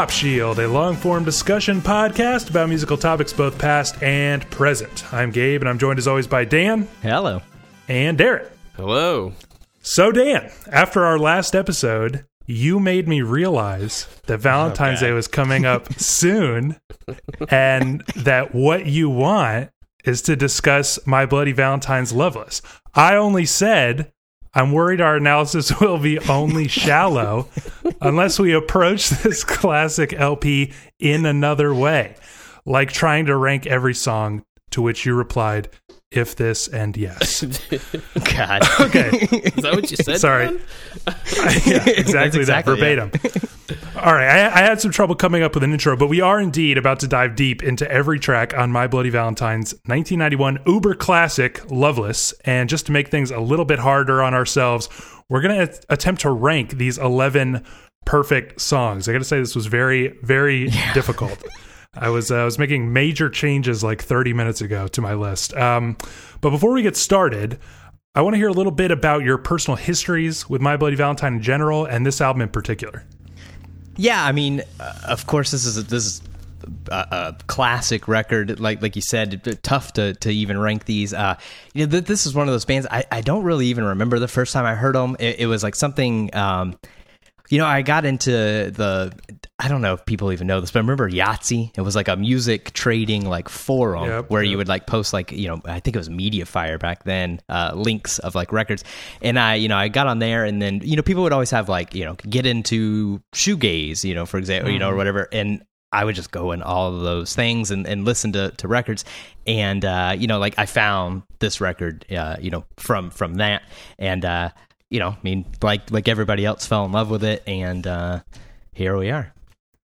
Pop Shield, a long form discussion podcast about musical topics both past and present. I'm Gabe, and I'm joined as always by Dan Hello. and Darren. Hello. So, Dan, after our last episode, you made me realize that Valentine's oh, Okay. Day was coming up soon, and that what you want is to discuss My Bloody Valentine's Loveless. I only said I'm worried our analysis will be only shallow unless we approach this classic LP in another way, like trying to rank every song. To which you replied, "If this and yes." God. Okay. Is that what you said? Sorry. Yeah, exactly, that exactly, yeah. verbatim. All right, I, I had some trouble coming up with an intro, but we are indeed about to dive deep into every track on My Bloody Valentine's 1991 uber classic "Loveless." And just to make things a little bit harder on ourselves, we're going to attempt to rank these 11 perfect songs. I got to say, this was very, very difficult. I was uh, I was making major changes like 30 minutes ago to my list. Um, but before we get started, I want to hear a little bit about your personal histories with My Bloody Valentine in general and this album in particular. yeah, I mean, uh, of course, this is a, this is a, a classic record. Like like you said, tough to, to even rank these. Uh, you know, th- this is one of those bands I, I don't really even remember the first time I heard them. It, it was like something. Um, you know, I got into the. I don't know if people even know this, but I remember Yahtzee. It was like a music trading like forum Yep, where yep. you would like post like you know I think it was MediaFire back then uh, links of like records, and I you know I got on there and then you know people would always have like you know get into shoegaze you know for example you know or whatever and. I would just go in all of those things and, and listen to, to records, and uh, you know, like I found this record, uh, you know, from from that, and uh, you know, I mean, like like everybody else, fell in love with it, and uh, here we are.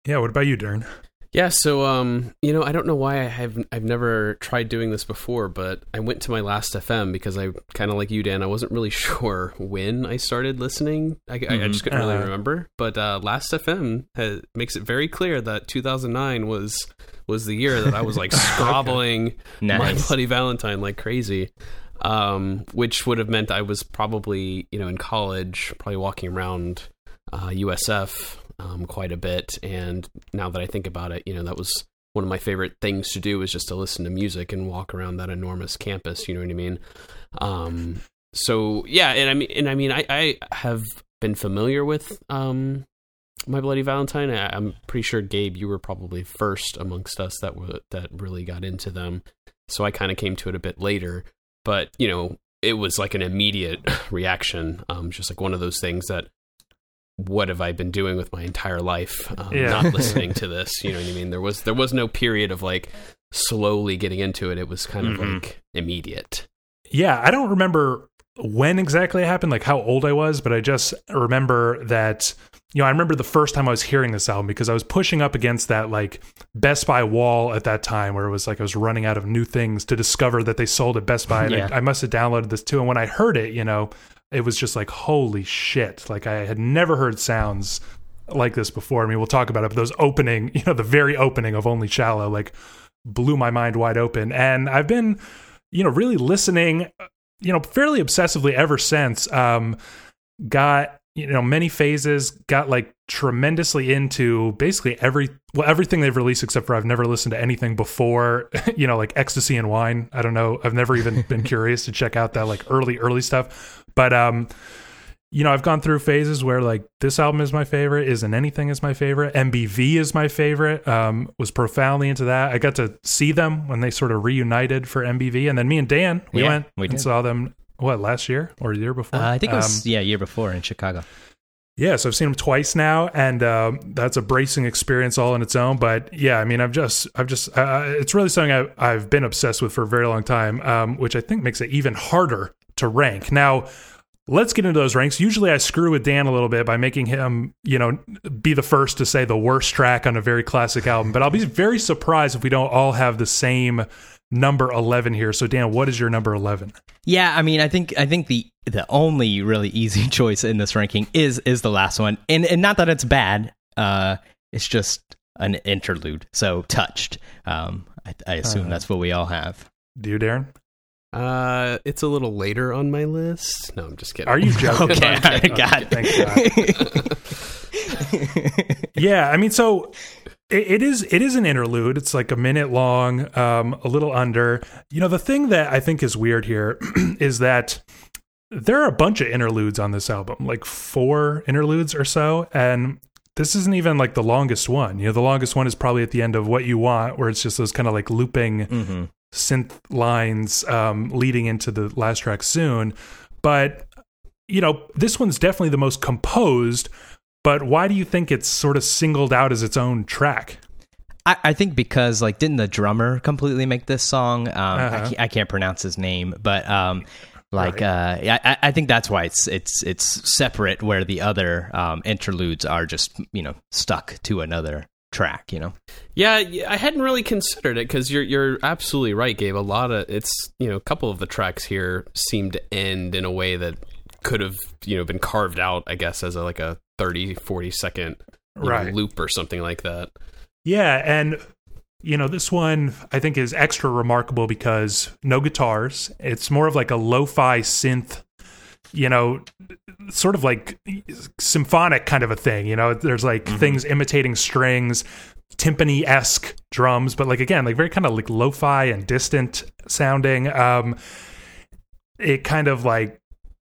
Yeah, what about you, Darren? Yeah. So, um, you know, I don't know why I have I've never tried doing this before, but I went to my Last.fm because I kind of like you, Dan. I wasn't really sure when I started listening. I, I, I just couldn't really Uh. remember. But uh, Last.fm has, makes it very clear that 2009 was was the year that I was like scrobbling my Nice. bloody Valentine like crazy. Um, which would have meant I was probably, you know, in college, probably walking around uh, USF um, quite a bit. And now that I think about it, you know, that was one of my favorite things to do was just to listen to music and walk around that enormous campus. You know what I mean? Um, so yeah, and I mean, and I mean, I, I have been familiar with um, my Bloody Valentine. I, I'm pretty sure Gabe, you were probably first amongst us that that really got into them. So I kind of came to it a bit later, but you know, it was like an immediate reaction. Um, just like one of those things that what have I been doing with my entire life? Um, Yeah. Not listening to this. You know what I mean? There was there was no period of like slowly getting into it. It was kind of Mhm. like immediate. Yeah, I don't remember when exactly it happened, like how old I was, but I just remember that, you know, I remember the first time I was hearing this album because I was pushing up against that like Best Buy wall at that time where it was like I was running out of new things to discover that they sold at Best Buy. And Yeah. I, I must have downloaded this too. And when I heard it, you know, it was just like, holy shit. Like I had never heard sounds like this before. I mean, we'll talk about it, but those opening, you know, the very opening of Only Shallow, like blew my mind wide open. And I've been, you know, really listening, you know, fairly obsessively ever since. Um, got, you know, many phases, got like tremendously into basically every, well, everything they've released except for I've never listened to anything before, you know, like Ecstasy and Wine. I don't know. I've never even been curious to check out that like early, early stuff. But, um, you know, I've gone through phases where like this album is my favorite, isn't anything is my favorite, MBV is my favorite. Um, was profoundly into that. I got to see them when they sort of reunited for MBV, and then me and Dan we Yeah, went we and did. saw them. What last year or year before? Uh, I think it was Um, yeah year before in Chicago. yeah, so I've seen them twice now, and um, that's a bracing experience all in its own. But yeah, I mean, I've just, I've just, uh, it's really something I've, I've been obsessed with for a very long time, um, which I think makes it even harder to rank. Now, let's get into those ranks. Usually, I screw with Dan a little bit by making him, you know, be the first to say the worst track on a very classic album. But I'll be very surprised if we don't all have the same number 11 here. So Dan, what is your number 11? Yeah, I mean, I think I think the the only really easy choice in this ranking is is the last one, and and not that it's bad. Uh, it's just an interlude. So touched. Um, I, I assume Uh, that's what we all have. Do you, Darren? Uh, it's a little later on my list. No, I'm just kidding. Are you joking? Okay, all right, got it. Thank God. yeah, I mean, so it, it is it is an interlude. It's like a minute long, um, a little under. You know, the thing that I think is weird here is that there are a bunch of interludes on this album, like four interludes or so, and this isn't even like the longest one. You know, the longest one is probably at the end of What You Want, where it's just those kind of like looping Mm-hmm. Synth lines um, leading into the last track soon. But you know, this one's definitely the most composed. But why do you think it's sort of singled out as its own track? I, I think because like didn't the drummer completely make this song? Um, I, Uh-huh. can't, I can't pronounce his name, but um, like Right. uh, I, I- I think that's why it's it's it's separate. Where the other um, interludes are just you know stuck to another track. You know. Yeah, yeah, I hadn't really considered it because you're you're absolutely right, Gabe. A lot of it's you know a couple of the tracks here seem to end in a way that could have you know been carved out, I guess, as a, like a 30, 40 second you know, loop or something like that. Yeah, and you know, this one I think is extra remarkable because no guitars. It's more of like a lo-fi synth, you know, sort of like symphonic kind of a thing. You know, there's like things imitating strings, timpani-esque drums, but like again, like very kind of like lo-fi and distant sounding. Um it kind of like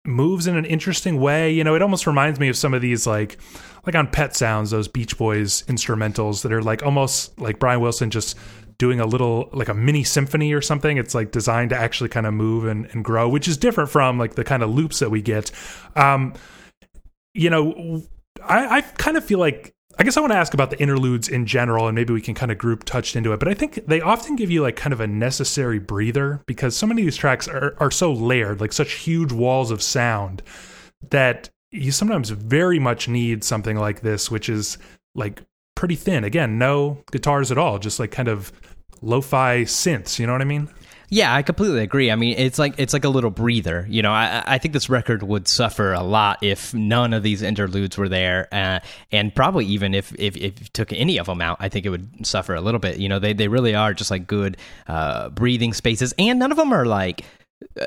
moves in an interesting way. You know, it almost reminds me of some of these like like on Pet Sounds, those Beach Boys instrumentals that are like almost like Brian Wilson just doing a little like a mini symphony or something. It's like designed to actually kind of move and, and grow, which is different from like the kind of loops that we get. Um, you know, I, I kind of feel like I guess I want to ask about the interludes in general, and maybe we can kind of group touched into it. But I think they often give you like kind of a necessary breather because so many of these tracks are, are so layered, like such huge walls of sound that you sometimes very much need something like this, which is like pretty thin. Again, no guitars at all, just like kind of lo-fi synths. You know what I mean? Yeah, I completely agree. I mean, it's like it's like a little breather. You know, I, I think this record would suffer a lot if none of these interludes were there, uh, and probably even if, if if you took any of them out, I think it would suffer a little bit. You know, they they really are just like good uh, breathing spaces, and none of them are like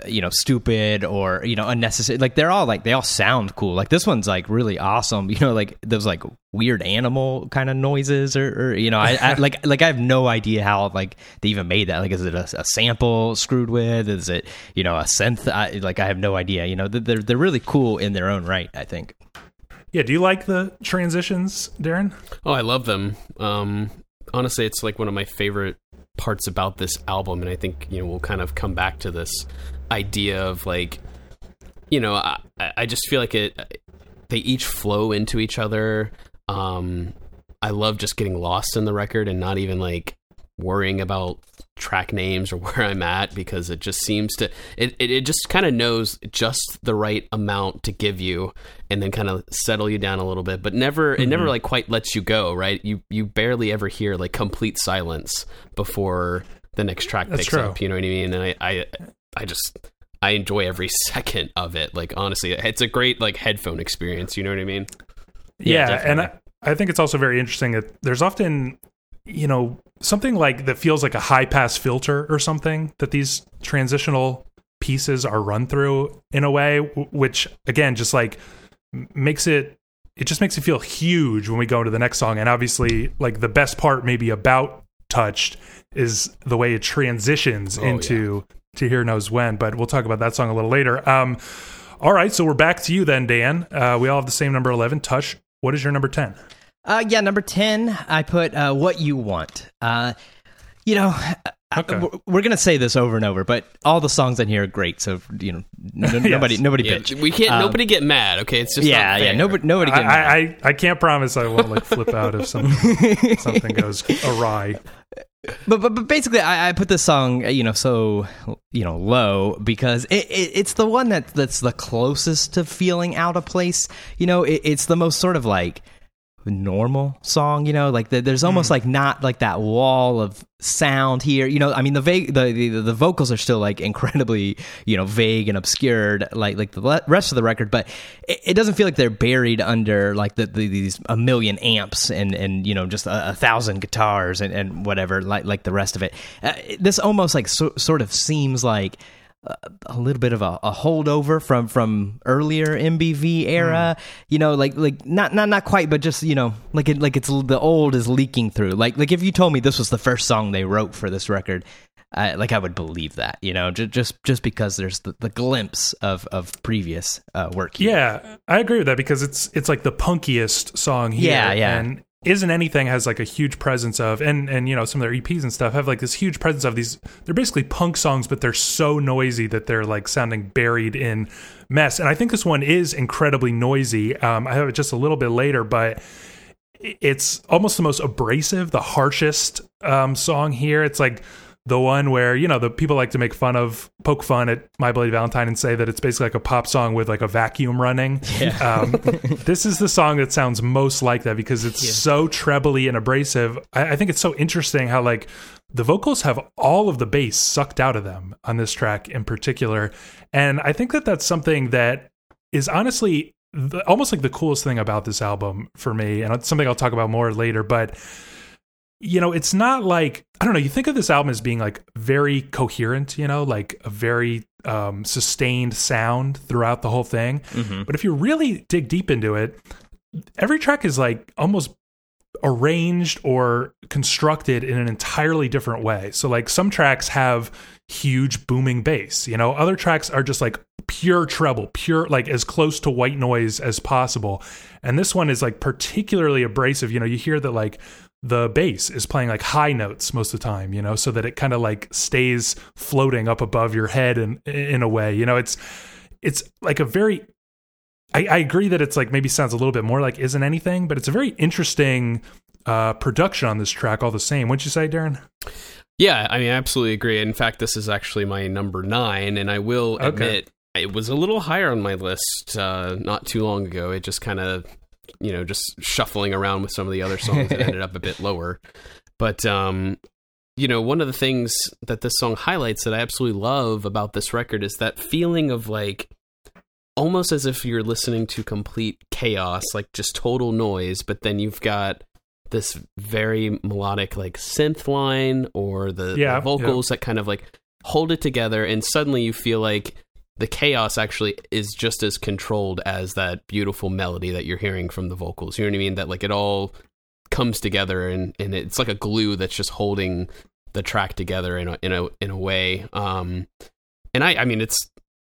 you know stupid or you know unnecessary like they're all like they all sound cool like this one's like really awesome you know like those like weird animal kind of noises or, or you know I, I like like i have no idea how like they even made that like is it a, a sample screwed with is it you know a synth I, like i have no idea you know they're they're really cool in their own right i think Yeah. Do you like the transitions, Darren? Oh, I love them. Um, honestly, it's like one of my favorite parts about this album, and I think you know we'll kind of come back to this idea of like, you know, I, I just feel like it. They each flow into each other. Um, I love just getting lost in the record and not even like worrying about track names or where I'm at because it just seems to it it, it just kind of knows just the right amount to give you and then kind of settle you down a little bit but never it never mm-hmm. like quite lets you go right? You you barely ever hear like complete silence before the next track That's picks true. up you know what I mean? And I I I just I enjoy every second of it like honestly it's a great like headphone experience you know what I mean? Yeah, Yeah, and I, I think it's also very interesting that there's often, you know, something like that feels like a high pass filter or something that these transitional pieces are run through in a way, which again just like makes it. It just makes it feel huge when we go to the next song, and obviously, like the best part, maybe about touched, is the way it transitions Oh, into to here knows when. But we'll talk about that song a little later. Um, all right, so we're back to you then, Dan. Uh, we all have the same number eleven. Touch. What is your number ten? Uh, yeah, number 10, I put uh, What You Want. Uh, you know, Okay. we're- we're going to say this over and over, but all the songs in here are great. So, you know, n- nobody, nobody yeah, bitch. we can't Um, nobody get mad okay it's just yeah, yeah, fair. nobody, nobody I, mad. I, I, I can't promise I won't like flip out if something something goes awry. but, but but basically, I, I put this song, uh, you know, so you know, low because it, it, it's the one that that's the closest to feeling out of place. You know, it, it's the most sort of like normal song. You know, like the, there's almost like not like that wall of sound here. You know, I mean, the vague the, the the vocals are still like incredibly you know vague and obscured, like like the rest of the record, but it, it doesn't feel like they're buried under like the, the these a million amps and and you know just a, a thousand guitars and, and whatever like like the rest of it. Uh, this almost like so, sort of seems like a little bit of a, a, holdover from from earlier MBV era. Mm. You know, like like not not not quite, but just you know, like it like it's the old is leaking through. Like like if you told me this was the first song they wrote for this record. I, like I would believe that, you know, just just, just because there's the, the glimpse of of previous uh, work. Here. Yeah, I agree with that because it's it's like the punkiest song here. Yeah, yeah. And isn't anything has like a huge presence of and and you know some of their EPs and stuff have like this huge presence of these they're basically punk songs but they're so noisy that they're like sounding buried in mess. And I think this one is incredibly noisy. Um, I have it just a little bit later but it's almost the most abrasive the harshest um, song here. It's like the one where you know the people like to make fun of poke fun at my bloody valentine and say that it's basically like a pop song with like a vacuum running yeah. um, this is the song that sounds most like that because it's yeah. so trebly and abrasive I, I, think it's so interesting how like the vocals have all of the bass sucked out of them on this track in particular and i think that that's something that is honestly the, almost like the coolest thing about this album for me and it's something i'll talk about more later but you know, it's not like I don't know. You think of this album as being like very coherent, you know, like a very um, sustained sound throughout the whole thing. Mm-hmm. But if you really dig deep into it, every track is like almost arranged or constructed in an entirely different way. So like some tracks have huge booming bass, you know, other tracks are just like pure treble, pure like as close to white noise as possible. And this one is like particularly abrasive, you know, you hear that like the bass is playing like high notes most of the time, you know, so that it kind of like stays floating up above your head in in a way. You know, it's it's like a very I, I agree that it's like maybe sounds a little bit more like isn't anything, but it's a very interesting uh, production on this track all the same. Wouldn't you say, Darren? Yeah, I mean, I absolutely agree. In fact, this is actually my number nine, and I will okay. admit it was a little higher on my list uh, not too long ago. It just kind of you know just shuffling around with some of the other songs that ended up a bit lower. But um, you know, one of the things that this song highlights that I absolutely love about this record is that feeling of like almost as if you're listening to complete chaos, like just total noise, but then you've got this very melodic like synth line or the, yeah, the vocals yeah. that kind of like hold it together and suddenly you feel like the chaos actually is just as controlled as that beautiful melody that you're hearing from the vocals. You know what I mean? That like it all comes together and, and it's like a glue that's just holding the track together in a in a in a way. Um, and I I mean it's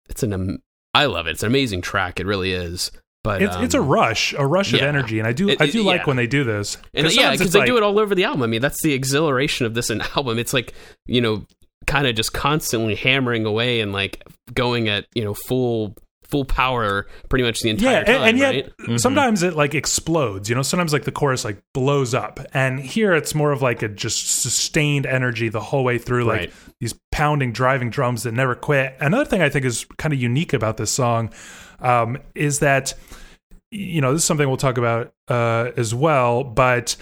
it's an I love it. It's an amazing track. It really is. But it's, um, it's a um, rush, a rush yeah. of energy, and I do it, I do yeah. like when they do this. And yeah, because they like, do it all over the album. I mean, that's the exhilaration of this album. It's like you know kind of just constantly hammering away and like going at you know full full power pretty much the entire yeah, time. And, and yet right? Mm-hmm. sometimes it like explodes, you know, sometimes like the chorus like blows up. And here it's more of like a just sustained energy the whole way through, like right. these pounding, driving drums that never quit. Another thing I think is kind of unique about this song um, is that, you know, this is something we'll talk about uh, as well, but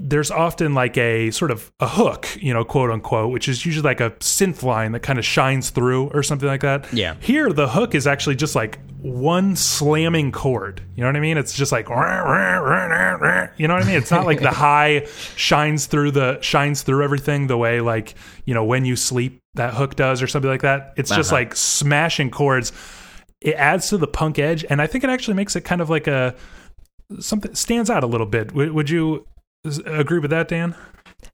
there's often like a sort of a hook, you know, quote unquote, which is usually like a synth line that kind of shines through or something like that. Yeah. Here, the hook is actually just like one slamming chord. You know what I mean? It's just like, you know what I mean? It's not like the high shines through the shines through everything the way like you know when you sleep that hook does or something like that. It's uh-huh. just like smashing chords. It adds to the punk edge, and I think it actually makes it kind of like a something stands out a little bit. Would you agree with that, Dan?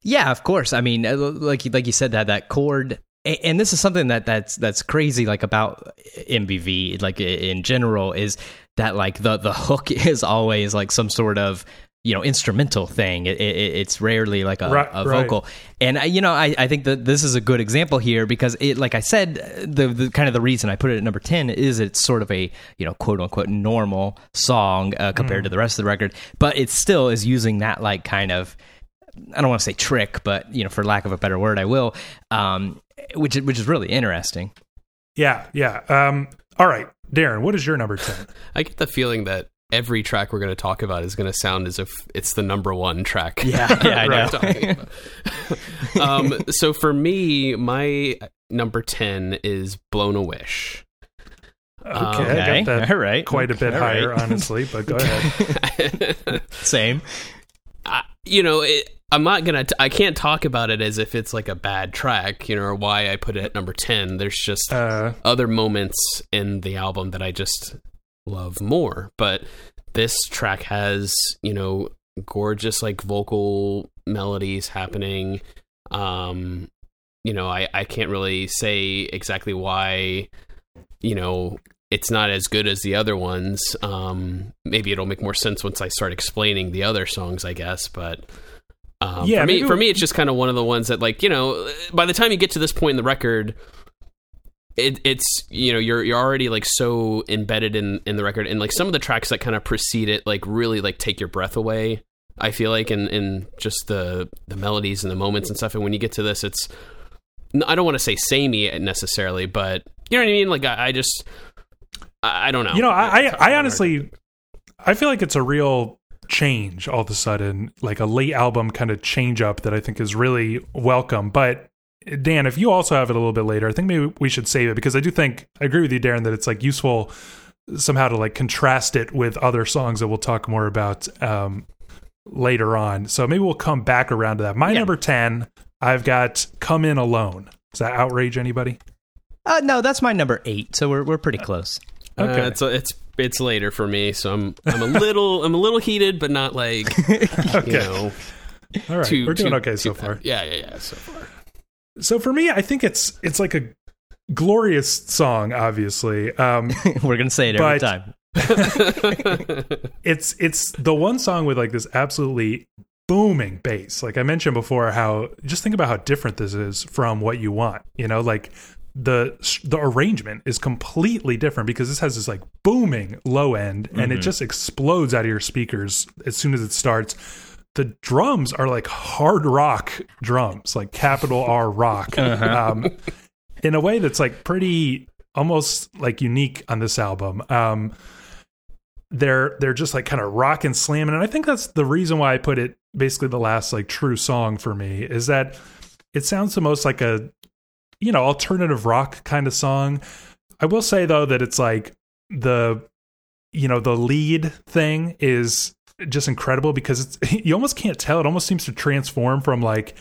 Yeah, of course. I mean, uh, like like you said that that chord and this is something that that's that's crazy like about MBV like in general is that like the the hook is always like some sort of you know instrumental thing. It, it, it's rarely like a, right, a vocal. Right. and you know I, I think that this is a good example here because it like i said the, the kind of the reason i put it at number 10 is it's sort of a you know quote unquote normal song uh, compared mm. to the rest of the record but it still is using that like kind of i don't want to say trick but you know for lack of a better word i will um, which which is really interesting. Yeah yeah. Um, all right darren what is your number 10 i get the feeling that every track we're going to talk about is going to sound as if it's the number one track. Yeah, yeah, I know. um, so for me, my number ten is "Blown a Wish." Okay, um, okay. I got that all right. quite a bit all higher, right. honestly. But go ahead. Same. Uh, you know, it, I'm not gonna. T- I can't talk about it as if it's like a bad track, you know, or why I put it at number ten. There's just Uh, other moments in the album that I just love more. But this track has, you know, gorgeous like vocal melodies happening. Um, you know, I, I can't really say exactly why, you know, it's not as good as the other ones. Um, maybe it'll make more sense once I start explaining the other songs, I guess. But um, Yeah, for me, for me, it's just kind of one of the ones that, like, you know, by the time you get to this point in the record, it, it's you know you're you're already like so embedded in in the record, and like some of the tracks that kind of precede it, like really like take your breath away. I feel like in in just the the melodies and the moments and stuff. And when you get to this, it's i don't want to say samey necessarily, but you know what I mean. Like I, I just I, I don't know. you know, I, I, I honestly, I feel like it's a real change all of a sudden, like a late album kind of change up that I think is really welcome. But Dan, if you also have it a little bit later, I think maybe we should save it because I do think I agree with you, Darren, that it's like useful somehow to like contrast it with other songs that we'll talk more about um, later on. So maybe we'll come back around to that. My Yeah. number ten, I've got "Come In Alone." Does that outrage anybody? Uh, no, that's my number eight. So we're we're pretty close. Uh, Okay. it's it's it's later for me, so I'm I'm a little I'm a little heated, but not like Okay, you know. all right, too, we're doing too- okay so too- far. Yeah, yeah, yeah. So far. So for me, I think it's it's like a glorious song. Obviously, um, we're gonna say it every time. it's it's the one song with like this absolutely booming bass. Like I mentioned before, how just think about how different this is from what you want. You know, like the the arrangement is completely different because this has this like booming low end and it just explodes out of your speakers as soon as it starts. The drums are like hard rock drums, like capital R rock, um, in a way that's like pretty almost like unique on this album. Um, they're they're just like kind of rock and slamming, and I think that's the reason why I put it basically the last like true song for me is that it sounds the most like a you know alternative rock kind of song. I will say though that it's like the you know the lead thing is just incredible because it's you almost can't tell. It almost seems to transform from like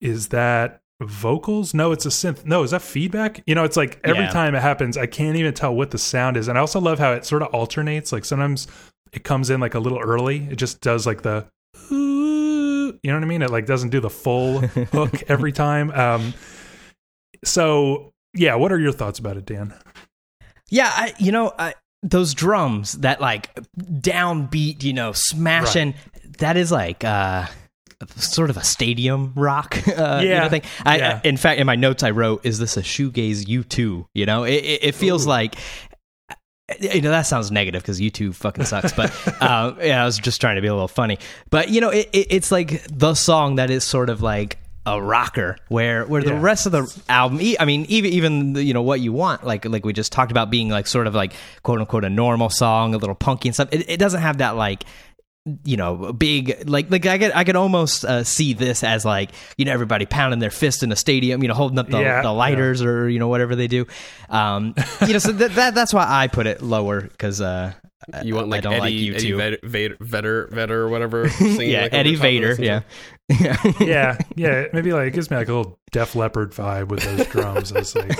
is that vocals? No, it's a synth. No, is that feedback? You know, it's like every Yeah. time it happens, I can't even tell what the sound is. And I also love how it sort of alternates. Like sometimes it comes in like a little early. It just does like the you know what I mean? It like doesn't do the full hook every time. Um so yeah, what are your thoughts about it, Dan? Yeah, I, you know, I, those drums, that like downbeat, you know, smashing, that is like uh sort of a stadium rock uh, you Yeah, know, thing. I, yeah. I, in fact, in my notes I wrote, "Is this a shoegaze U2?" You know, it, it, it feels like. You know that sounds negative because U2 fucking sucks, but um, yeah, I was just trying to be a little funny. But you know, it, it, it's like the song that is sort of like a rocker, where where the rest of the album, i mean, even even the, you know what you want, like like we just talked about being like sort of like quote unquote a normal song, a little punky and stuff. It, it doesn't have that like you know big like like I could I could almost uh, see this as like you know everybody pounding their fist in a stadium, you know, holding up the, Yeah, the lighters or you know whatever they do. Um, you know, so that, that that's why I put it lower because uh, You want I don't Eddie, like you Eddie too. Vader, Vader, Vetter, Vetter, or whatever. yeah, like, Eddie top of Vader, this and yeah. yeah, yeah. Maybe like it gives me like a little Def Leppard vibe with those drums. It's like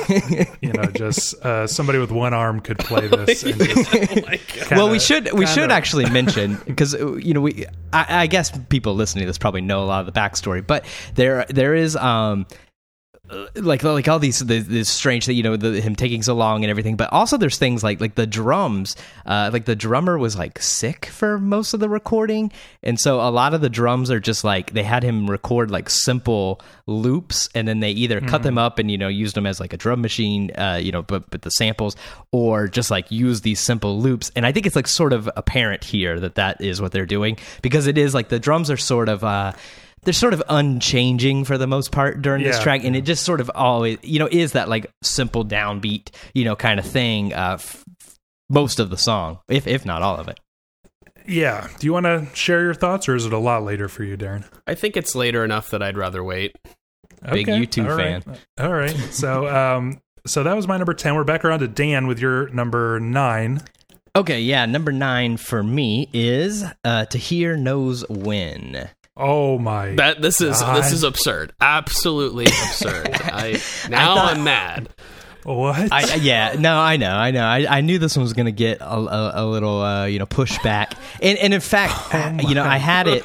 you know, just uh, somebody with one arm could play this. And just Oh my God. well, we kinda- should we should kinda- actually mention because you know we I, I guess people listening to this probably know a lot of the backstory, but there there is um uh, like like all these the, this strange that you know the, him taking so long and everything, but also there's things like like the drums, uh, like the drummer was like sick for most of the recording, and so a lot of the drums are just like they had him record like simple loops, and then they either cut them up and you know used them as like a drum machine, uh, you know, but but the samples, or just like use these simple loops, and I think it's like sort of apparent here that that is what they're doing because it is like the drums are sort of. Uh, they're sort of unchanging for the most part during this track, and it just sort of always, you know, is that like simple downbeat, you know, kind of thing. Uh, f- most of the song, if if not all of it. Yeah. Do you want to share your thoughts, or is it a lot later for you, Darren? I think it's later enough that I'd rather wait. Big U2 all right. All right. So, um, so that was my number ten. We're back around to Dan with your number nine. Okay, yeah, number nine for me is uh, "To Hear Knows When." Oh my! That this is God. this is absurd. Absolutely absurd. I now thought- I'm mad. what? I, yeah, no, I know, I know. I, I knew this one was going to get a, a, a little, uh, you know, pushback. And, and in fact, I- you know, I had it,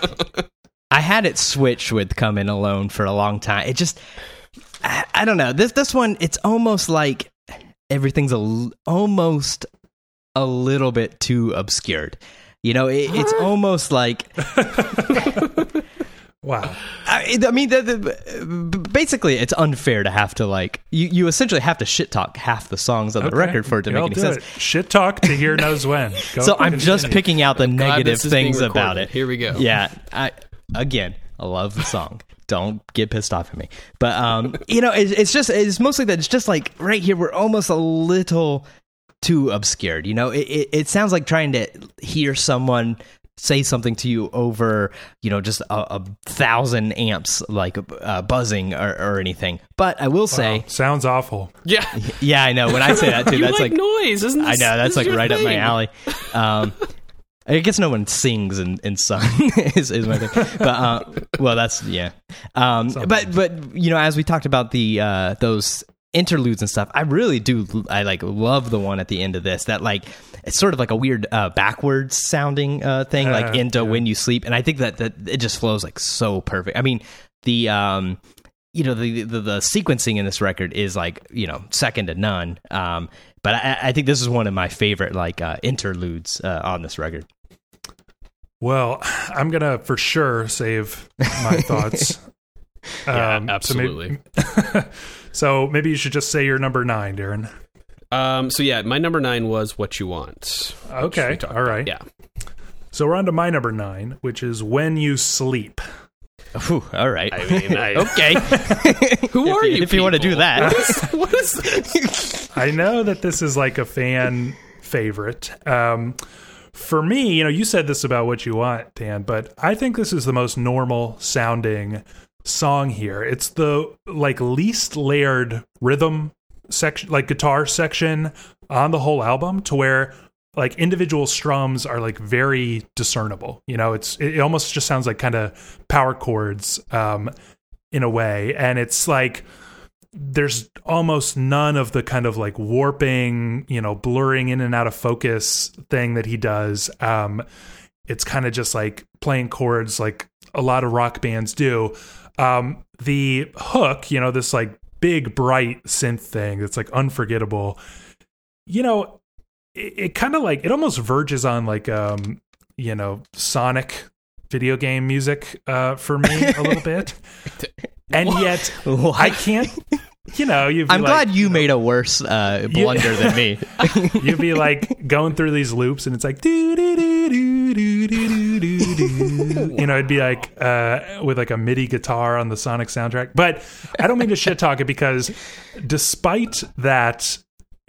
I had it switched with "Come In Alone" for a long time. It just, I, I don't know. This this one, it's almost like everything's a l- almost a little bit too obscured. You know, it, it's almost like wow. I, I mean, the, the, basically, it's unfair to have to like you. You essentially have to shit talk half the songs on the Okay. record for it to Yeah, make I'll any sense. it. Shit talk to hear knows when. Go So I'm continue. just picking out the Glad negative this is being things about it. Here we go. Yeah, I again, I love the song. Don't get pissed off at me. But um, you know, it, it's just it's mostly that it's just like right here we're almost a little too obscured. You know, it, it, it sounds like trying to hear someone say something to you over you know just a, a thousand amps like uh, buzzing or, or anything. But I will say, Wow, sounds awful. Yeah. yeah, I know when I say that too, you that's like, like noise, isn't it? I know that's like is your right up my alley. Um, I guess no one sings and, in song is, is my thing, but uh, well, that's yeah. Um, but but you know, as we talked about the uh, those interludes and stuff, I really do. I like love the one at the end of this that like it's sort of like a weird uh, backwards sounding uh, thing, like Uh, into yeah. when you sleep, and I think that that it just flows like so perfect. I mean, the um, you know the, the the sequencing in this record is like you know second to none. Um, but I, I think this is one of my favorite like uh, interludes uh, on this record. Well, I'm gonna for sure save my thoughts. Yeah, Um, absolutely. So maybe, so maybe you should just say your number nine, Darren. Um, so yeah, my number nine was "What You Want." Okay, we talked all right. about. Yeah. So we're on to my number nine, which is when you sleep. Whew, all right. I mean, I- okay. Who If are you- you? if you wanna do that. What is, what is this? I know that this is like a fan favorite. Um, for me, you know, you said this about what you want, Dan, but I think this is the most normal sounding song here. It's the like least layered rhythm section, like guitar section on the whole album, to where like individual strums are like very discernible. You know, it's it almost just sounds like kind of power chords um, in a way, and it's like there's almost none of the kind of like warping, you know, blurring in and out of focus thing that he does. Um, it's kind of just like playing chords like a lot of rock bands do. Um, the hook, you know, this like big bright synth thing that's like unforgettable. You know, it, it kind of like it almost verges on like um, you know, Sonic video game music uh for me a little bit. And yet I can't. You know, you'd I'm like, glad you made a worse uh, blunder than me. you'd be like going through these loops, and it's like do do do do do do do do. You know, it'd be like uh, with like a MIDI guitar on the Sonic soundtrack. But I don't mean to shit talk it because, despite that,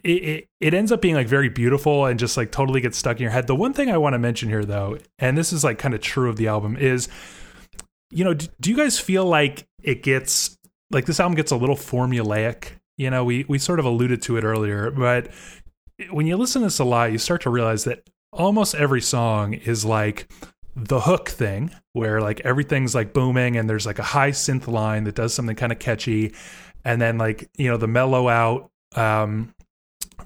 it, it it ends up being like very beautiful and just like totally gets stuck in your head. The one thing I want to mention here, though, and this is like kind of true of the album, is you know, do, do you guys feel like it gets like this album gets a little formulaic? You know, we we sort of alluded to it earlier, but when you listen to this a lot, you start to realize that almost every song is like the hook thing, where like everything's like booming and there's like a high synth line that does something kind of catchy, and then like you know the mellow out um,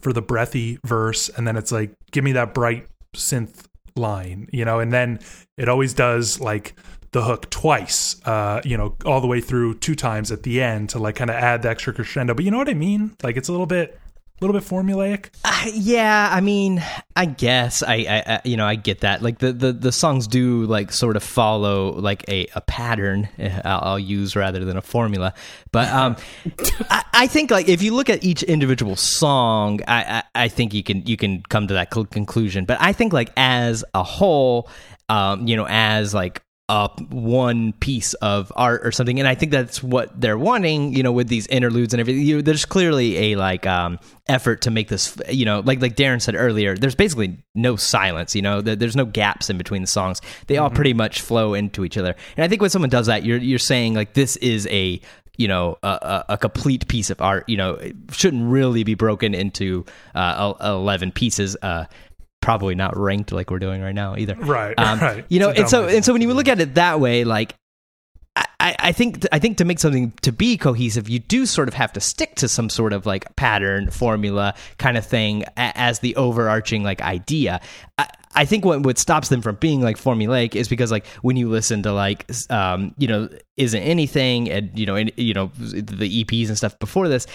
for the breathy verse, and then it's like give me that bright synth line, you know, and then it always does like the hook twice, uh, you know, all the way through two times at the end to like kind of add the extra crescendo. But you know what I mean? Like it's a little bit, a little bit formulaic. Uh, yeah, I mean, I guess I, I, I, you know, I get that. Like the, the, the songs do like sort of follow like a, a pattern. eh, I'll, I'll use rather than a formula. But um, I, I think like if you look at each individual song, I, I, I think you can you can come to that cl- conclusion. But I think like as a whole, um, you know, as like uh, one piece of art or something, and I think that's what they're wanting. You know, with these interludes and everything, you, there's clearly a like um, effort to make this. You know, like like Darren said earlier, there's basically no silence. You know, there, there's no gaps in between the songs. They all pretty much flow into each other. And I think when someone does that, you're you're saying like this is a you know a, a, a complete piece of art. You know, it shouldn't really be broken into uh, eleven pieces. Uh, probably not ranked like we're doing right now either. Right, Um, right. You know, and so and so when you look at it that way, like I, I think I think to make something to be cohesive, you do sort of have to stick to some sort of like pattern, formula kind of thing as the overarching like idea. I, I think what what stops them from being like formulaic is because like when you listen to like um you know isn't anything and you know in, you know the EPs and stuff before this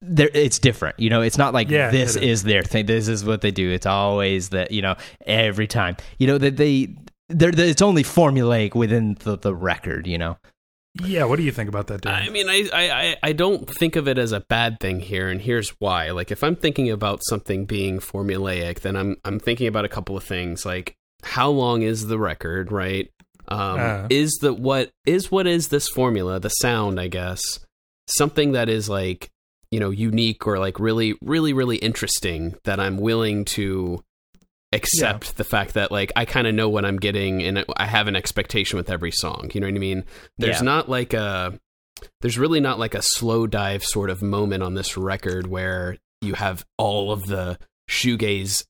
there it's different you know it's not like Yeah, this is their thing this is what they do it's always that you know every time you know that they they're, they it's only formulaic within the, the record you know Yeah, what do you think about that, Dan? I mean, I, I, I- I don't think of it as a bad thing here, and here's why. Like, if I'm thinking about something being formulaic, then I'm I'm thinking about a couple of things. Like, how long is the record, right? Um, Uh. is the what is what is this formula? The sound, I guess, something that is like you know unique or like really really really interesting that I'm willing to accept the fact that like I kind of know what I'm getting and I have an expectation with every song. You know what I mean? There's Yeah. not like a there's really not like a Slowdive sort of moment on this record where you have all of the shoegaze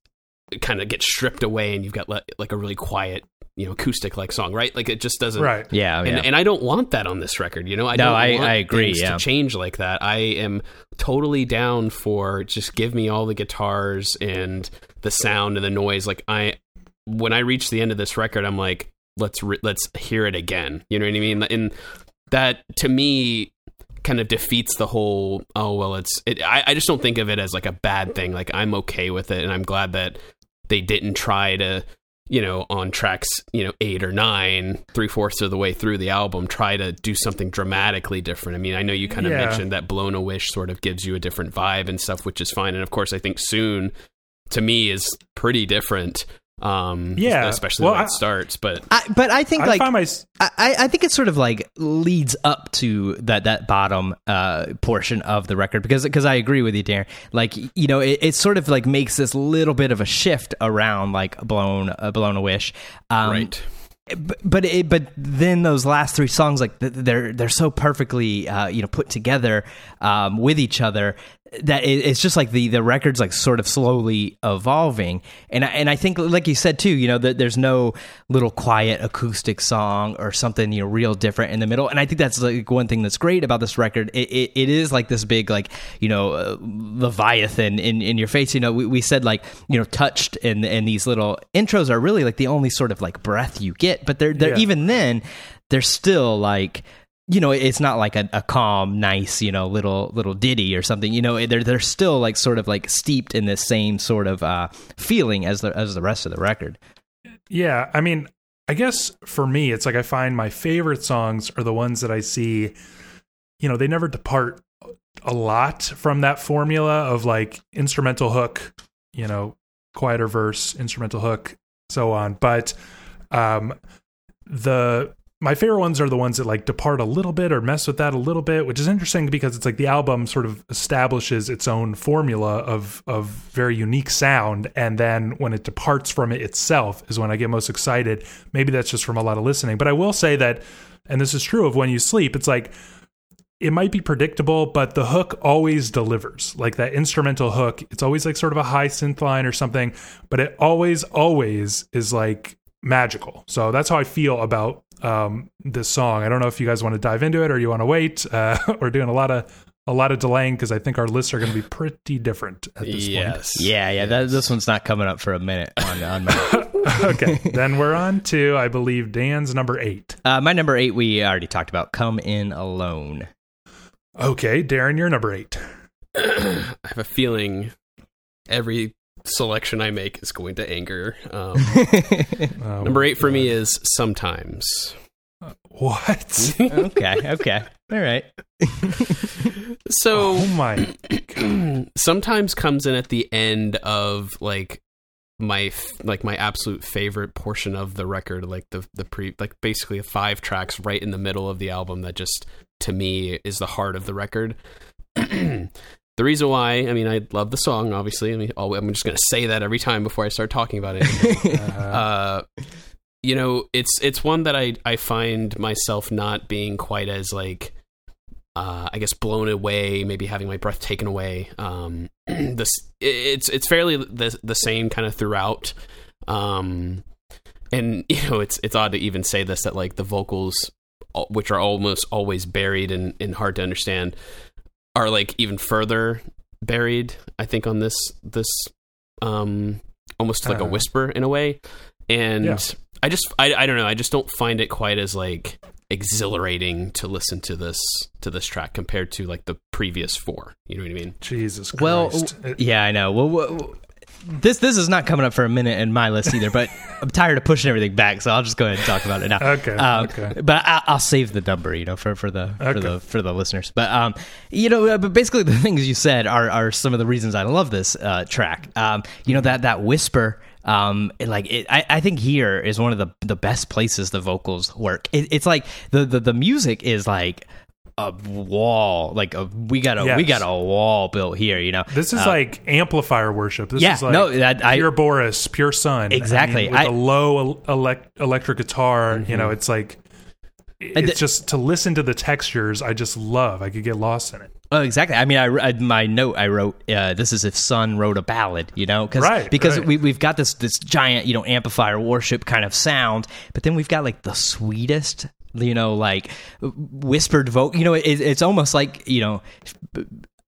kind of get stripped away and you've got le- like a really quiet, you know, acoustic like song, right? Like it just doesn't right. yeah and, yeah and I don't want that on this record. You know, I No, don't I- want I agree, things yeah. to change like that. I am totally down for just give me all the guitars and the sound and the noise. Like I, when I reach the end of this record, I'm like, let's re- let's hear it again. You know what I mean? And that to me kind of defeats the whole. Oh well, it's. It, I I just don't think of it as like a bad thing. Like I'm okay with it, and I'm glad that they didn't try to you know, on tracks, you know, eight or nine, three fourths of the way through the album, try to do something dramatically different. I mean, I know you kind of Yeah. mentioned that Blown a Wish sort of gives you a different vibe and stuff, which is fine. And of course, I think Soon, to me, is pretty different. Um, Yeah. especially Well, when I- it starts. But I, but I think I like find my I, I think it sort of like leads up to that that bottom uh, portion of the record because because I agree with you, Darren. Like you know, it, it sort of like makes this little bit of a shift around like blown uh, blown a wish, um, right. but but, it, but then those last three songs like they're they're so perfectly uh, you know put together um, with each other that it's just like the the record's like sort of slowly evolving. And I, and I think like you said too you know that there's no little quiet acoustic song or something you know real different in the middle. And I think that's like one thing that's great about this record. It, it, it is like this big like you know uh, leviathan in in your face. You know we, we said like you know touched and and these little intros are really like the only sort of like breath you get. But they're they're Yeah. even then they're still like you know it's not like a, a calm nice you know little little ditty or something you know they're they're still like sort of like steeped in this same sort of uh feeling as the as the rest of the record Yeah, I mean, I guess for me, it's like I find my favorite songs are the ones that I see, you know, they never depart a lot from that formula of like instrumental hook, you know, quieter verse, instrumental hook, so on. But um the my favorite ones are the ones that like depart a little bit or mess with that a little bit, which is interesting because it's like the album sort of establishes its own formula of of very unique sound, and then when it departs from it itself is when I get most excited. Maybe that's just from a lot of listening, but I will say that, and this is true of when you sleep. It's like it might be predictable, but the hook always delivers. Like that instrumental hook, it's always like sort of a high synth line or something, but it always, always is like magical. So that's how I feel about um, this song. I don't know if you guys want to dive into it or you want to wait. Uh, we're doing a lot of a lot of delaying because I think our lists are going to be pretty different at this Yes. yeah yeah that, this one's not coming up for a minute on, on my okay, then we're on to I believe Dan's number eight. uh, my number eight we already talked about come in alone Okay, Darren, you're number eight. I have a feeling every selection I make is going to anger. Um, Oh, number eight for me is sometimes. What? okay okay all right So oh my! sometimes comes in at the end of like my f- like my absolute favorite portion of the record like the the pre like basically five tracks right in the middle of the album that just to me is the heart of the record the reason why i mean i love the song obviously i mean i'm just going to say that every time before i start talking about it Uh, uh, you know, it's it's one that I I find myself not being quite as like, uh, I guess blown away, maybe having my breath taken away. Um, this it's it's fairly the the same kind of throughout. Um, and you know, it's it's odd to even say this that like the vocals which are almost always buried and, and hard to understand, are like even further buried. I think on this this um almost like a Uh. whisper in a way, and Yeah. I just I I don't know. I just don't find it quite as like exhilarating to listen to this to this track compared to like the previous four. You know what I mean? Jesus Christ. Well, yeah, I know. Well, well, this this is not coming up for a minute in my list either, but I'm tired of pushing everything back, so I'll just go ahead and talk about it now. Okay, Um, okay. But I, I'll save the number, you know, for for the for the for the listeners. But um, you know, but basically the things you said are are some of the reasons I love this uh, track. Um, you know that that whisper. Um, like it, I, I think here is one of the the best places the vocals work. It, it's like the, the the music is like a wall. Like a, we got a we got a wall built here. You know, This is Uh, like amplifier worship. This Yeah, is like no, that- I- pure Boris, pure Sunn. Exactly. I mean, with I- a low el- elec- electric guitar, you Mm-hmm. know, it's like it's the- just to listen to the textures. I just love. I could get lost in it. Oh, exactly. I mean, I, I my note I wrote. Uh, this is if Sunn wrote a ballad, you know, because Right, because right. we we've got this this giant you know amplifier worship kind of sound, but then we've got like the sweetest, you know, like whispered vocal. You know, it, it's almost like you know.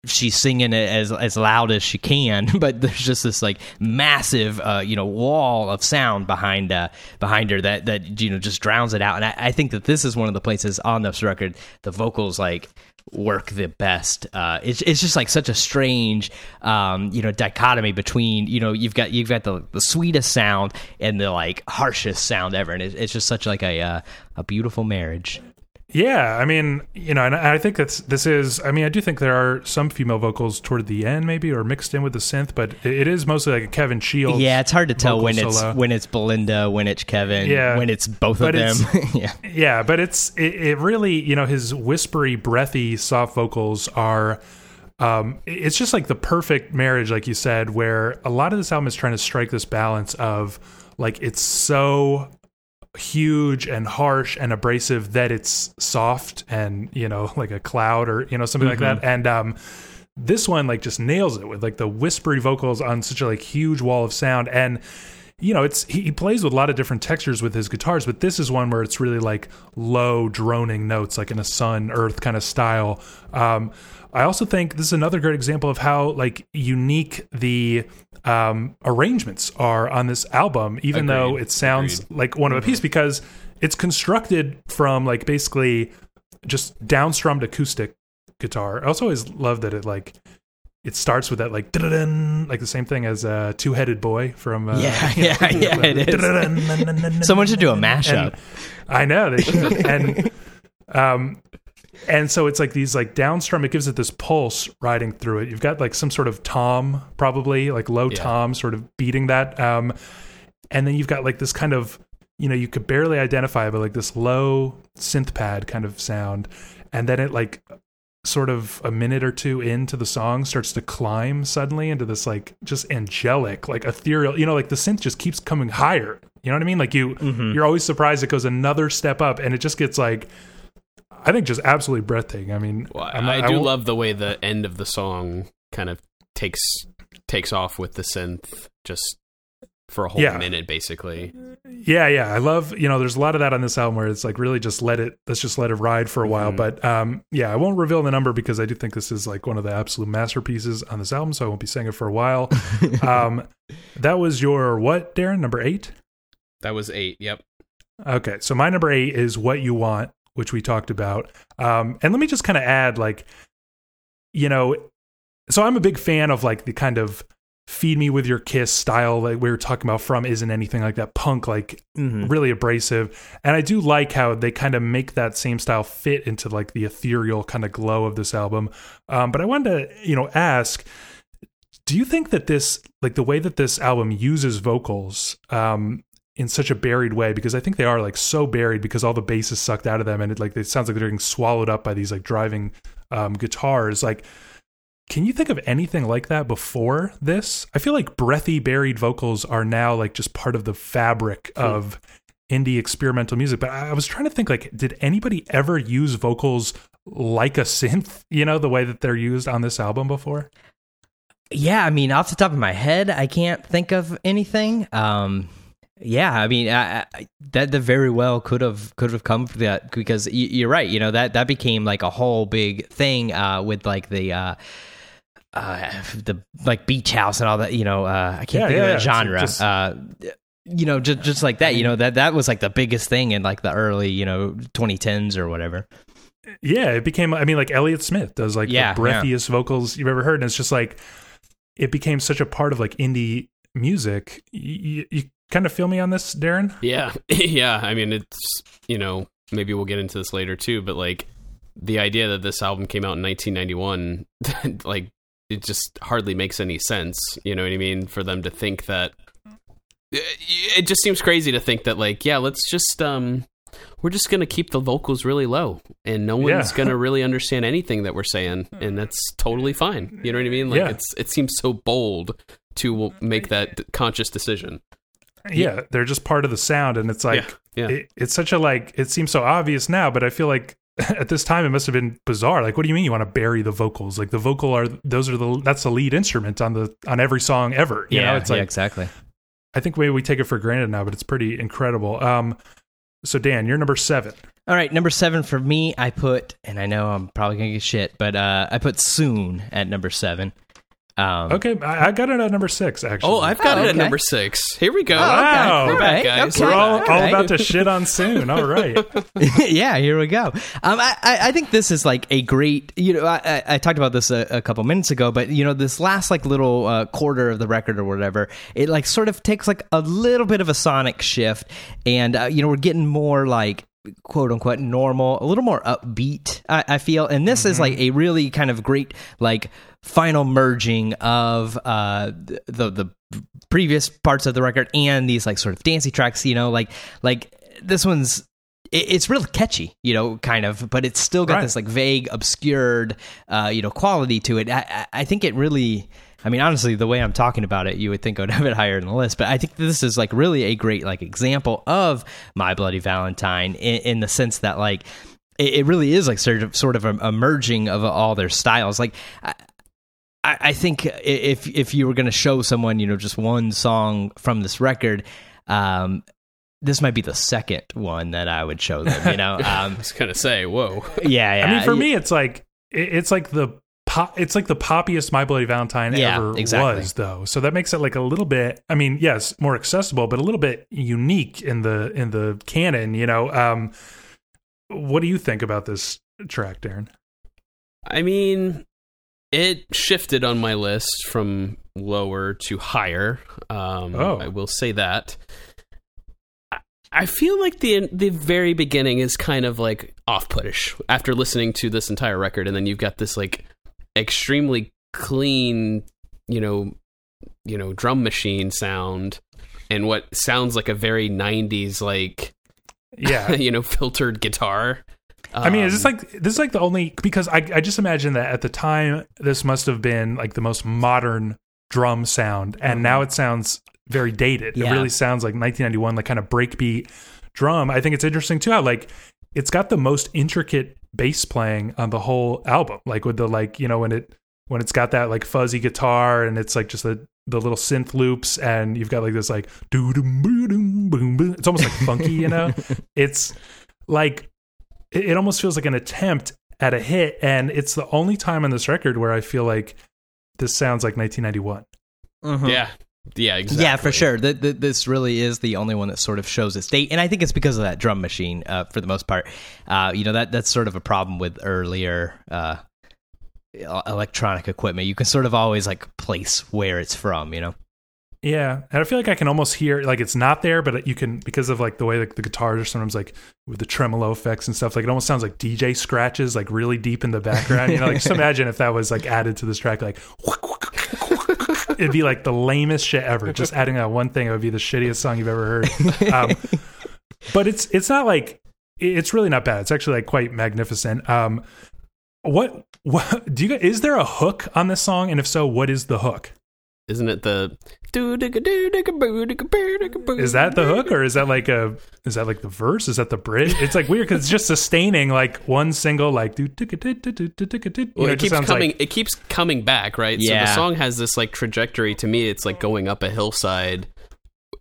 She's singing it as as loud as she can, but there's just this like massive, uh, you know, wall of sound behind uh, behind her that that you know just drowns it out. And I, I think that this is one of the places on this record the vocals like work the best. Uh, it's it's just like such a strange, um, you know, dichotomy between you know you've got you've got the, the sweetest sound and the like harshest sound ever, and it, it's just such like a uh, a beautiful marriage. Yeah, I mean, you know, and I think that's this is. I mean, I do think there are some female vocals toward the end, maybe, or mixed in with the synth, but it- is mostly like a Kevin Shields. Yeah, it's hard to tell when it's when it's Belinda, when it's Kevin, Yeah. when it's both But of them. yeah, Yeah, but it's it, it really you know his whispery, breathy, soft vocals are. Um, it's just like the perfect marriage, like you said, where a lot of this album is trying to strike this balance of like it's so huge and harsh and abrasive that it's soft and you know like a cloud or you know something like that. And um this one like just nails it with like the whispery vocals on such a like huge wall of sound. And you know it's he, he plays with a lot of different textures with his guitars but this is one where it's really like low droning notes like in a Sunn Earth kind of style. Um i also think this is another great example of how like unique the um arrangements are on this album even though it sounds like one of a piece because it's constructed from like basically just downstrummed acoustic guitar. I also always love that it like it starts with that like like the same thing as uh, Two Headed Boy from uh, yeah, yeah, yeah. It is. Someone should do a mashup. And- I know they should. and um and so it's like these like downstrum it gives it this pulse riding through it. You've got like some sort of tom probably like low Yeah. tom sort of beating that um and then you've got like this kind of you know you could barely identify but like this low synth pad kind of sound and then it like sort of a minute or two into the song starts to climb suddenly into this like just angelic like ethereal you know like the synth just keeps coming higher. You know what i mean? Like you you're always surprised it goes another step up and it just gets like i think just absolutely breathtaking i mean Well, I'm I do won't- love the way the end of the song kind of takes takes off with the synth just for a whole Yeah. minute, basically. Yeah, yeah. I love, you know, there's a lot of that on this album where it's like really just let it let's just let it ride for a while. Mhm. But um yeah, I won't reveal the number because I do think this is like one of the absolute masterpieces on this album, so I won't be saying it for a while. um that was your what, Darren? Number eight? That was eight. Yep. Okay, so my number eight is What You Want, which we talked about. Um, and let me just kind of add, like, you know, so I'm a big fan of like the kind of feed me with your kiss style like we were talking about from isn't anything like that punk like Mhm. really abrasive and i do like how they kind of make that same style fit into like the ethereal kind of glow of this album um, but i wanted to you know ask do you think that this like the way that this album uses vocals um in such a buried way because I think they are like so buried because all the bass is sucked out of them and it like it sounds like they're getting swallowed up by these like driving um, guitars. Like, can you think of anything like that before this? I feel like breathy buried vocals are now like just part of the fabric of indie experimental music. But I I was trying to think like, did anybody ever use vocals like a synth? You know, the way that they're used on this album before. Yeah, I mean, off the top of my head, I can't think of anything. Um, Yeah, I mean I, I, that that very well could have could have come from that because y- you're right. You know that that became like a whole big thing uh, with like the. Uh, uh, the like beach house and all that, you know, uh, I can't Yeah, think yeah, of yeah. genre. Just- uh, you know, just just like that, you know, that that was like the biggest thing in like the early, you know, 2010s or whatever. Yeah, it became. I mean, like Elliott Smith does like Yeah, the breathiest vocals you've ever heard, and it's just like it became such a part of like indie music. You, you kind of feel me on this, Darren? Yeah, yeah. I mean, it's you know maybe we'll get into this later too, but like the idea that this album came out in 1991, like it just hardly makes any sense. You know what I mean? For them to think that it just seems crazy to think that like yeah, let's just um we're just gonna keep the vocals really low, and no one's Yeah. gonna really understand anything that we're saying, and that's totally fine. You know what I mean? Like Yeah. it's it seems so bold to make that conscious decision. Yeah, they're just part of the sound, and it's like yeah. It, it's such a like. It seems so obvious now, but I feel like at this time it must have been bizarre. Like, what do you mean you want to bury the vocals? Like the vocal are those are the that's the lead instrument on the on every song ever. You know, it's yeah, exactly. I think maybe we take it for granted now, but it's pretty incredible. Um, so Dan, you're number seven. All right, number seven for me, I put, and I know I'm probably gonna get shit, but uh, I put "Soon" at number seven. Um, Okay, I, I got it at number six. Actually, Oh, I've got Oh, it at number six. Here we go. Oh, okay. Wow. We're All back, right, guys. okay. we're all, all all right. about to shit on soon. All right. yeah, here we go. Um, I, I I think this is like a great. You know, I, I- I talked about this a, a couple minutes ago, but you know, this last like little uh, quarter of the record or whatever, it like sort of takes like a little bit of a sonic shift, and uh, you know, we're getting more like quote unquote normal, a little more upbeat. I, I feel, and this is like a really kind of great like final merging of uh the the previous parts of the record and these like sort of dancey tracks. You know, like like this one's it- it's real catchy, you know, kind of, but it's still got Right. this like vague, obscured, uh, you know, quality to it. I, I think it really. I mean, honestly, the way I'm talking about it, you would think I would have it higher in the list. But I think this is like really a great like example of My Bloody Valentine in, in the sense that like it, really is like sort of sort of a, a merging of all their styles. Like I, I I think if if you were going to show someone, you know, just one song from this record, um, this might be the second one that I would show them. You know, I um, was gonna say, whoa. yeah, yeah. I mean, for me, it's like it, it's like the pop, it's like the poppiest My Bloody Valentine Yeah, ever exactly. was, though. So that makes it like a little bit. I mean, yes, more accessible, but a little bit unique in the in the canon. You know, um, what do you think about this track, Darren? I mean, it shifted on my list from lower to higher. Um, Oh. I will say that. I- I feel like the the very beginning is kind of like off puttish after listening to this entire record, and then you've got this like extremely clean, you know, you know, drum machine sound, and what sounds like a very '90s like Yeah, you know filtered guitar. I mean, is this Um, like this is like the only because I I just imagine that at the time this must have been like the most modern drum sound, and now it sounds very dated. It really sounds like 1991, like kind of breakbeat drum. I think it's interesting too how like it's got the most intricate bass playing on the whole album, like with the like you know when it when it's got that like fuzzy guitar and it's like just the the little synth loops and you've got like this like doo boom boom boom. It's almost like funky, you know. It's like it, it almost feels like an attempt at a hit, and it's the only time on this record where I feel like this sounds like 1991. Mhm. yeah, yeah, exactly. Yeah, for sure. Th th this really is the only one that sort of shows its date, and I think it's because of that drum machine uh, for the most part. Uh, you know that that's sort of a problem with earlier uh, electronic equipment. You can sort of always like place where it's from. You know. Yeah, and I feel like I can almost hear like it's not there, but you can because of like the way like the guitars are sometimes like with the tremolo effects and stuff. Like it almost sounds like DJ scratches like really deep in the background. You know, like just imagine if that was like added to this track, like it'd be like the lamest shit ever. Just adding that one thing, it would be the shittiest song you've ever heard. Um, but it's it's not like it's really not bad. It's actually like quite magnificent. Um, what what do you? Is there a hook on this song? And if so, what is the hook? Isn't it the is that the hook, or is that like a? Is that like the verse? Is that the bridge? It's like weird because it's just sustaining like one single like. Do. Well, know, it, it keeps coming. Like, it keeps coming back, right? Yeah. So the song has this like trajectory. To me, it's like going up a hillside,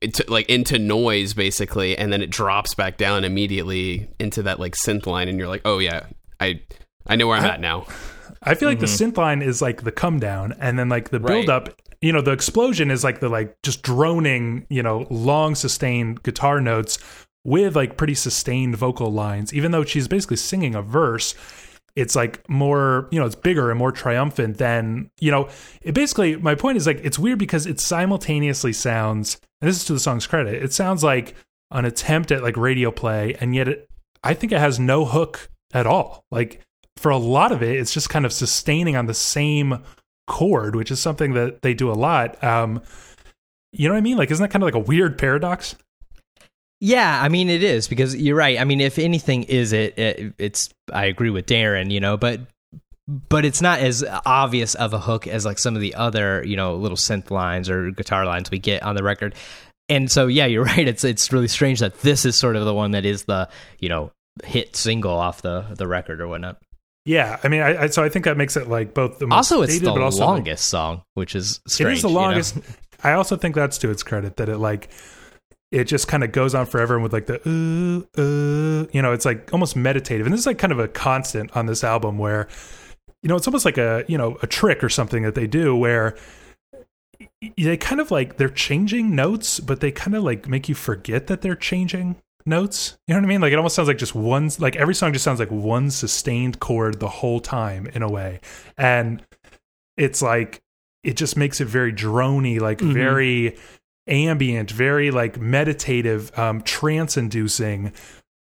into, like into noise basically, and then it drops back down immediately into that like synth line, and you're like, oh yeah, I I know where I'm at now. I feel like mm-hmm. the synth line is like the come down, and then like the build up. You know, the explosion is like the like just droning, you know, long sustained guitar notes with like pretty sustained vocal lines. Even though she's basically singing a verse, it's like more, you know, it's bigger and more triumphant than, you know, it basically. My point is like it's weird because it simultaneously sounds, and this is to the song's credit, it sounds like an attempt at like radio play, and yet it, I think it has no hook at all. Like for a lot of it, it's just kind of sustaining on the same chord, which is something that they do a lot. Um, you know what I mean? Like, isn't that kind of like a weird paradox? Yeah, I mean it is because you're right. I mean, if anything, is it, it it's I agree with Darren, you know, but but it's not as obvious of a hook as like some of the other you know little synth lines or guitar lines we get on the record. And so yeah, you're right. It's it's really strange that this is sort of the one that is the you know hit single off the the record or whatnot. Yeah, I mean, I, I so I think that makes it like both the most Also, it's dated, the but also like- longest song, which is strange. it is the you know? longest. I also think that's to its credit that it like it just kind of goes on forever and with like the ooh ooh, you know, it's like almost meditative, and this is like kind of a constant on this album where you know it's almost like a you know a trick or something that they do where they kind of like they're changing notes, but they kind of like make you forget that they're changing notes. You know what I mean? Like it almost sounds like just one like every song just sounds like one sustained chord the whole time in a way. And it's like it just makes it very drony, like Mhm. very ambient, very like meditative, um, trance inducing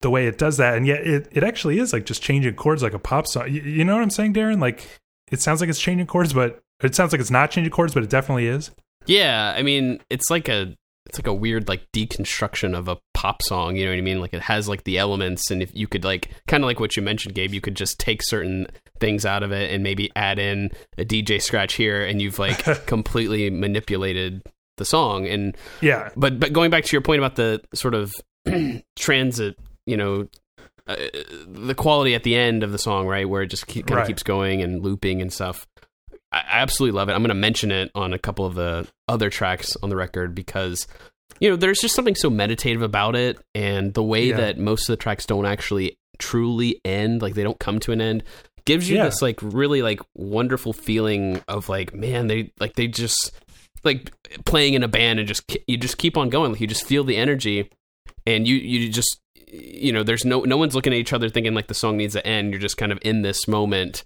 the way it does that. And yet it, it actually is like just changing chords like a pop song. You, you know what I'm saying, Darren? Like it sounds like it's changing chords, but it sounds like it's not changing chords, but it definitely is. Yeah, I mean, it's like a it's like a weird like deconstruction of a pop song. You know what I mean? Like it has like the elements, and if you could like kind of like what you mentioned, Gabe, you could just take certain things out of it and maybe add in a DJ scratch here, and you've like completely manipulated the song. And Yeah. but but going back to your point about the sort of transit, you know. Uh, the quality at the end of the song, right, where it just keep, kind of Right. keeps going and looping and stuff. I absolutely love it. I'm going to mention it on a couple of the other tracks on the record because you know there's just something so meditative about it, and the way Yeah. that most of the tracks don't actually truly end, like they don't come to an end, gives you Yeah. this like really like wonderful feeling of like man, they like they just like playing in a band and just you just keep on going, like you just feel the energy, and you you just you know there's no no one's looking at each other thinking like the song needs to end. You're just kind of in this moment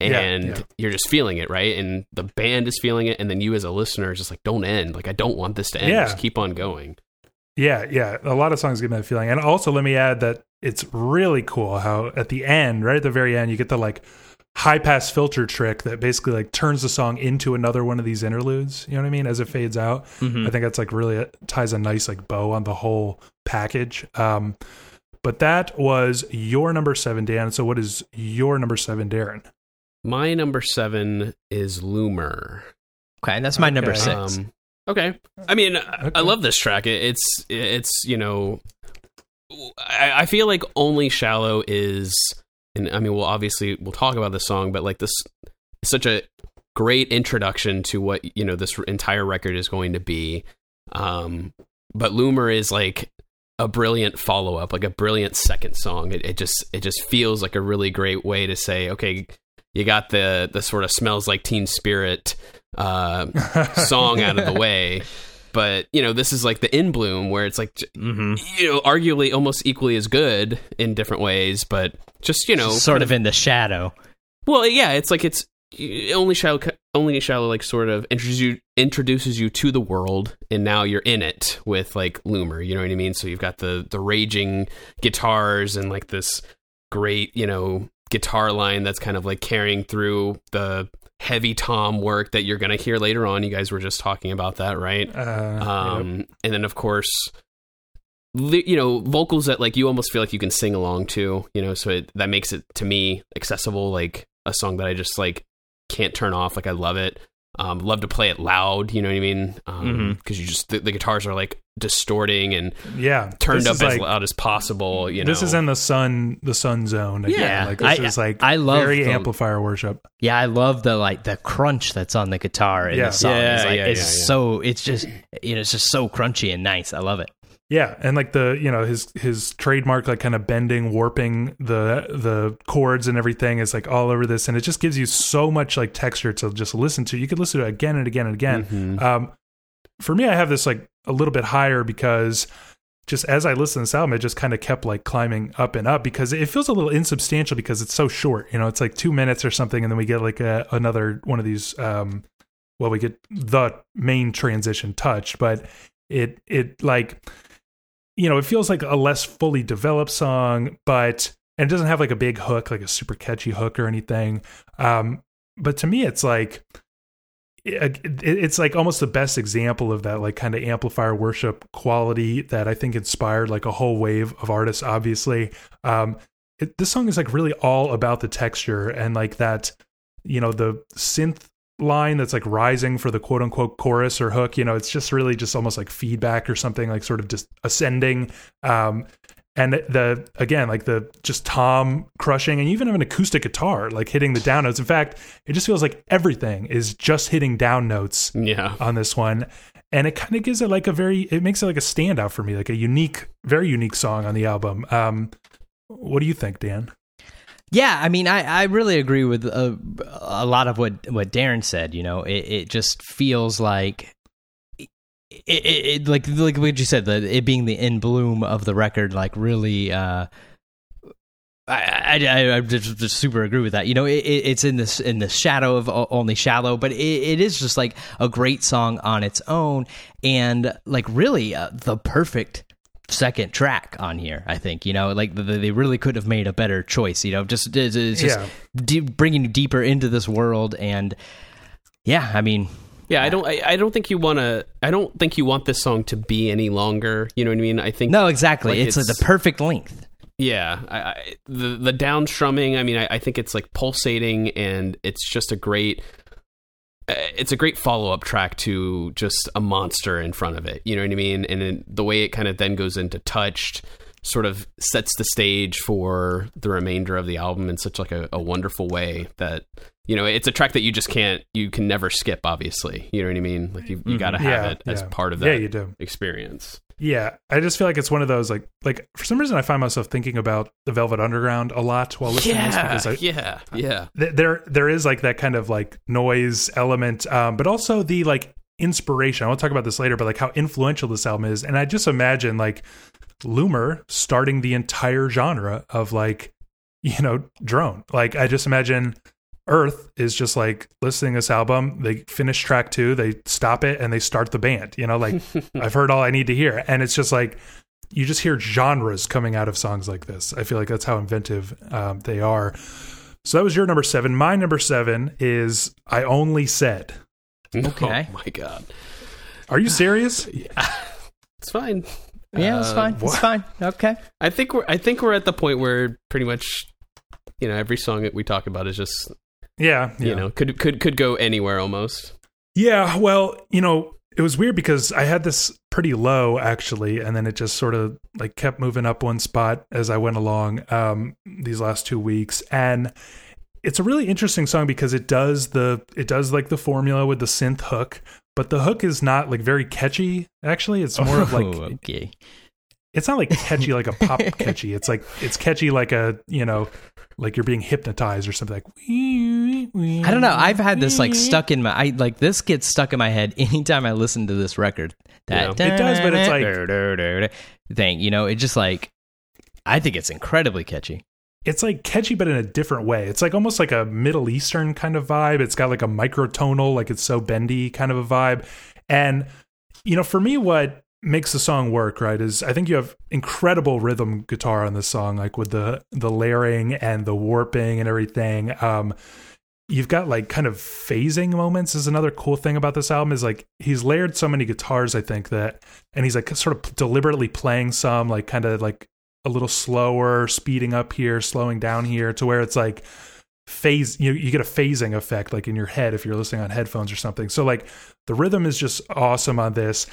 and yeah. you're just feeling it, right? And the band is feeling it, and then you as a listener is just like, don't end. Like I don't want this to end. Yeah. Just keep on going. Yeah, yeah. A lot of songs give me that feeling. And also let me add that it's really cool how at the end, right at the very end, you get the like high pass filter trick that basically like turns the song into another one of these interludes. You know what I mean? As it fades out. Mhm. I think that's like really ties a nice like bow on the whole package. Um, but that was your number seven, Dan. So what is your number seven, Darren? My number seven is Loomer. Okay, and that's my number six. Um, okay. I mean, I, I love this track. It, it's it's you know, I, I feel like only shallow is, and I mean, we'll obviously we'll talk about the song, but like this is such a great introduction to what you know this entire record is going to be. Um, but Loomer is like a brilliant follow up, like a brilliant second song. It, it just it just feels like a really great way to say, okay, you got the the sort of smells like Teen Spirit uh, song out of the way. But you know, this is like the in bloom where it's like Mm-hmm. you know, arguably almost equally as good in different ways, but just you know, sort of in the shadow. well, yeah, it's like it's only shallow, only shallow, like sort of introduces you introduces you to the world, and now you're in it with like Loomer. You know what I mean? So you've got the the raging guitars and like this great, you know, guitar line that's kind of like carrying through the heavy tom work that you're going to hear later on. You guys were just talking about that, right? Uh, um, and then of course you know vocals that like you almost feel like you can sing along to you know so it, that makes it to me accessible like a song that i just like can't turn off like i love it Um, love to play it loud, you know what I mean? Because Mhm. you just the, the guitars are like distorting and Yeah, turned up is as like- loud as possible. You know, This is in the Sunn, the Sunn zone. Again. Yeah. like this I- is like I love very the- amplifier worship. Yeah, I love the like the crunch that's on the guitar in Yeah. the song. Yeah, it's like, yeah, it's yeah, yeah. so it's just you know it's just so crunchy and nice. I love it. Yeah, and like the you know his his trademark like kind of bending, warping the the chords and everything is like all over this, and it just gives you so much like texture to just listen to. You could listen to it again and again and again. Mhm. Um, for me, I have this like a little bit higher because just as I listened to this album, it just kind of kept like climbing up and up because it feels a little insubstantial because it's so short. You know, it's like two minutes or something, and then we get like a, another one of these. Um, well, we get the main transition touched, but it it like you know it feels like a less fully developed song, but and it doesn't have like a big hook, like a super catchy hook or anything. Um, but to me, it's like it, it- it's like almost the best example of that like kind of amplifier worship quality that I think inspired like a whole wave of artists. Obviously, um, it, this song is like really all about the texture and like that, you know, the synth line that's like rising for the quote unquote chorus or hook. You know, it's just really just almost like feedback or something like sort of just ascending. Um, and the again like the just tom crushing and you even have an acoustic guitar like hitting the down notes in fact it just feels like everything is just hitting down notes yeah. on this one and it kind of gives it like a very it makes it like a standout for me like a unique very unique song on the album um what do you think dan Yeah, I mean, I, I really agree with uh, a lot of what what Darren said. You know, it, it just feels like. It, it, it like like what you said, the it being the in bloom of the record, like really, uh, I, I, I, just, just super agree with that. You know, it, it, it's in this in the shadow of only shallow, but it, it is just like a great song on its own, and like really uh, the perfect second track on here. I think you know, like the, they really could have made a better choice. You know, just uh, it's, it's just Yeah. de- bringing you deeper into this world, and yeah, I mean, Yeah, I don't. I, I don't think you want to. I don't think you want this song to be any longer. You know what I mean? I think no, exactly. Like, it's, uh, like it's- the perfect length. Yeah, I, I, the the down strumming. I mean, I, I think it's like pulsating, and it's just a great. Uh, It's a great follow up track to just a monster in front of it. You know what I mean? And then the way it kind of then goes into touched, sort of sets the stage for the remainder of the album in such like a, a wonderful way that you know it's a track that you just can't you can never skip. Obviously, you know what I mean? Like you, you got to have Yeah, it as yeah. part of that yeah you do experience. Yeah, I just feel like it's one of those like like for some reason I find myself thinking about the Velvet Underground a lot while listening to this Yeah, because I, yeah, yeah. th- there there is like that kind of like noise element, um, but also the like inspiration. I want to talk about this later, but like how influential this album is, and I just imagine like Loomer starting the entire genre of like you know drone. Like I just imagine Earth is just like listening to this album. They finish track two, they stop it, and they start the band. You know, like I've heard all I need to hear, and it's just like you just hear genres coming out of songs like this. I feel like that's how inventive um, they are. So that was your number seven. My number seven is I Only Said. Okay. Oh my god. Are you serious? It's fine. Yeah, it's Uh, fine. It's fine. Okay. I think we're I think we're at the point where pretty much you know every song that we talk about is just yeah, you know could could could go anywhere almost. Yeah, well, you know, it was weird because I had this pretty low actually, and then it just sort of like kept moving up one spot as I went along um, these last two weeks, and it's a really interesting song because it does the it does like the formula with the synth hook, but the hook is not like very catchy. Actually, it's more of like Oh, okay. it's not like catchy like a pop catchy. It's like it's catchy like a you know like you're being hypnotized or something like. I don't know. I've had this like stuck in my. I like this gets stuck in my head anytime I listen to this record. That Yeah. It does, but it's like- thing. You know, it just like I think it's incredibly catchy. it's like catchy but in a different way it's like almost like a middle eastern kind of vibe it's got like a microtonal like it's so bendy kind of a vibe and you know for me what makes the song work right is i think you have incredible rhythm guitar on this song like with the the layering and the warping and everything um you've got like kind of phasing moments is another cool thing about this album is like he's layered so many guitars i think that and he's like sort of deliberately playing some like kind of like a little slower speeding up here slowing down here to where it's like phase you you get a phasing effect like in your head if you're listening on headphones or something. So like the rhythm is just awesome on this.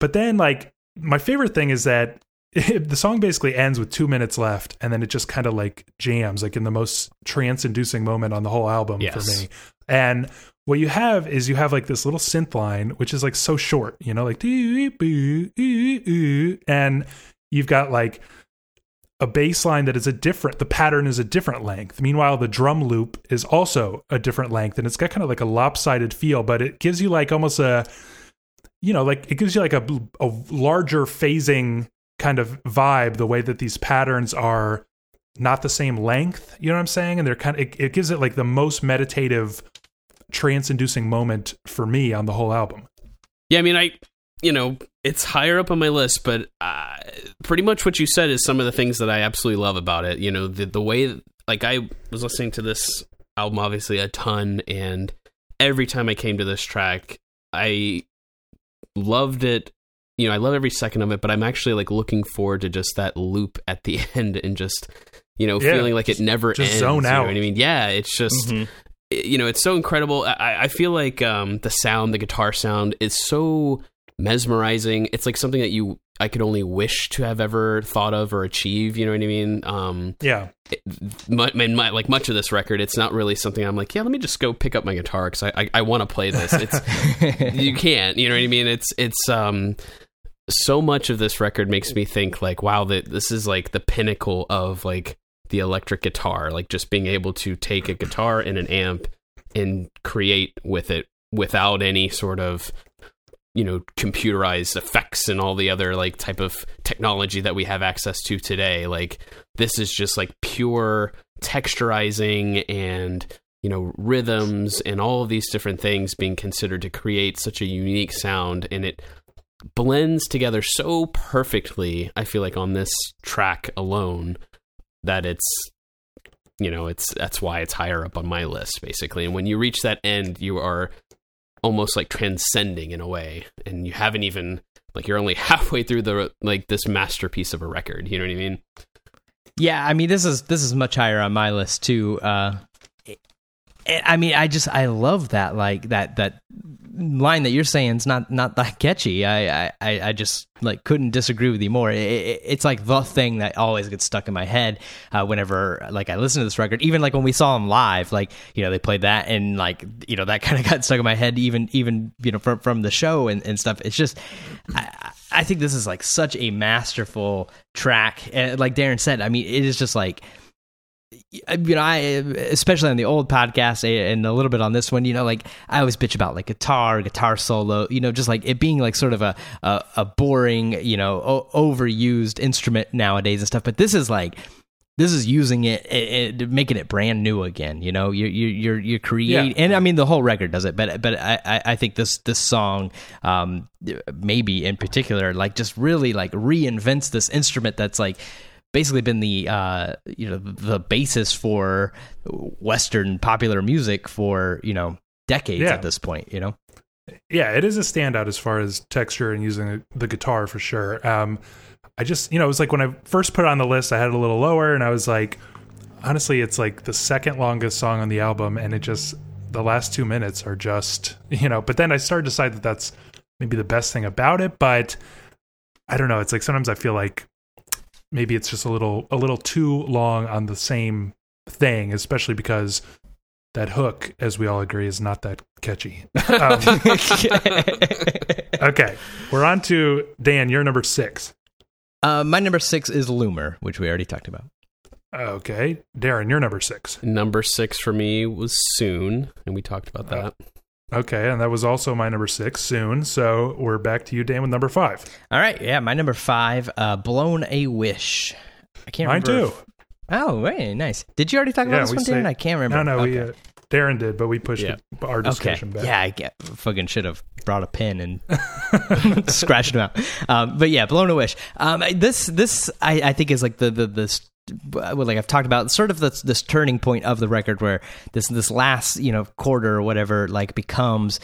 But then like my favorite thing is that the song basically ends with 2 minutes left and then it just kind of like jams like in the most trance inducing moment on the whole album Yes. for me. And what you have is you have like this little synth line which is like so short, you know, like doo, boo, ooh, ooh, and you've got like a bass line that is a different the pattern is a different length meanwhile the drum loop is also a different length and it's got kind of like a lopsided feel but it gives you like almost a you know like it gives you like a, a larger phasing kind of vibe the way that these patterns are not the same length you know what i'm saying and they're kind of it, it gives it like the most meditative trance inducing moment for me on the whole album Yeah, I mean, I, you know, it's higher up on my list, but uh, pretty much what you said is some of the things that I absolutely love about it. You know, the the way, like, I was listening to this album obviously a ton, and every time I came to this track, I loved it. You know, I love every second of it, but I'm actually like looking forward to just that loop at the end and just, you know, Yeah, feeling like it never just ends. zone you know out. what I mean? Yeah, it's just you know it's so incredible i, I feel like um, the sound the guitar sound is so mesmerizing. It's like something that you i could only wish to have ever thought of or achieve you know what i mean? Um yeah. it, my, my, my- like much of this record it's not really something i'm like yeah let me just go pick up my guitar because i i, I want to play this. It's you can't you know what i mean? It's it's um so much of this record makes me think like wow that this is like the pinnacle of like the electric guitar like just being able to take a guitar and an amp and create with it without any sort of you know computerized effects and all the other like type of technology that we have access to today. Like this is just like pure texturizing and you know rhythms and all of these different things being considered to create such a unique sound. And it blends together so perfectly i feel like on this track alone that it's you know it's that's why it's higher up on my list basically. And when you reach that end you are almost like transcending in a way and you haven't even like you're only halfway through the like this masterpiece of a record you know what i mean Yeah, I mean this is this is much higher on my list too. Uh, I I mean, I just I love that like that that line that you're saying is not not that catchy. I I I just like couldn't disagree with you more. It, it, it's like the thing that always gets stuck in my head uh, whenever like I listen to this record. Even like when we saw them live, like you know they played that and like you know that kind of got stuck in my head. Even even you know from from the show and, and stuff. It's just I, I think this is like such a masterful track. And like Darren said, I mean it is just like you know, I especially on the old podcast eh, and a little bit on this one, you know, like I always bitch about like guitar, guitar solo, you know, just like it being like sort of a a, a boring, you know, o- overused instrument nowadays and stuff. But this is like this is using it, eh, eh, it, it making it brand new again. You know, you're you're you're, you're creating, and I mean the whole record does it, but but I I- I think this this song, um, maybe in particular, like just really like reinvents this instrument that's like basically been the uh you know the basis for western popular music for you know decades Yeah. at this point you know yeah, it is a standout as far as texture and using the guitar for sure. Um, I just, you know, it was like when I first put it on the list, I had it a little lower, and I was like, honestly, it's like the second longest song on the album, and it just the last two minutes are just, you know. But then I started to decide that that's maybe the best thing about it, but I don't know. It's like sometimes I feel like maybe it's just a little a little too long on the same thing, especially because that hook, as we all agree, is not that catchy. Um, okay, we're on to Dan. You're number six. uh my number six is loomer which we already talked about Okay, Darren, you're number six. number six for me was soon and we talked about that Okay, and that was also my number six soon. So we're back to you, Dan, with number five. all right yeah my number five uh blown a wish i can't Mine remember too. if- oh wait nice did you already talk about Yeah, this one say- Darren? i can't remember No, no, we uh, Darren did, but we pushed Yeah. it, our Okay. discussion back. Yeah, I get, fucking should have brought a pen and scratched them out. Um, but yeah, blown a wish. Um, this this I, I think is like the the this well, like I've talked about sort of this this turning point of the record where this this last you know quarter or whatever like becomes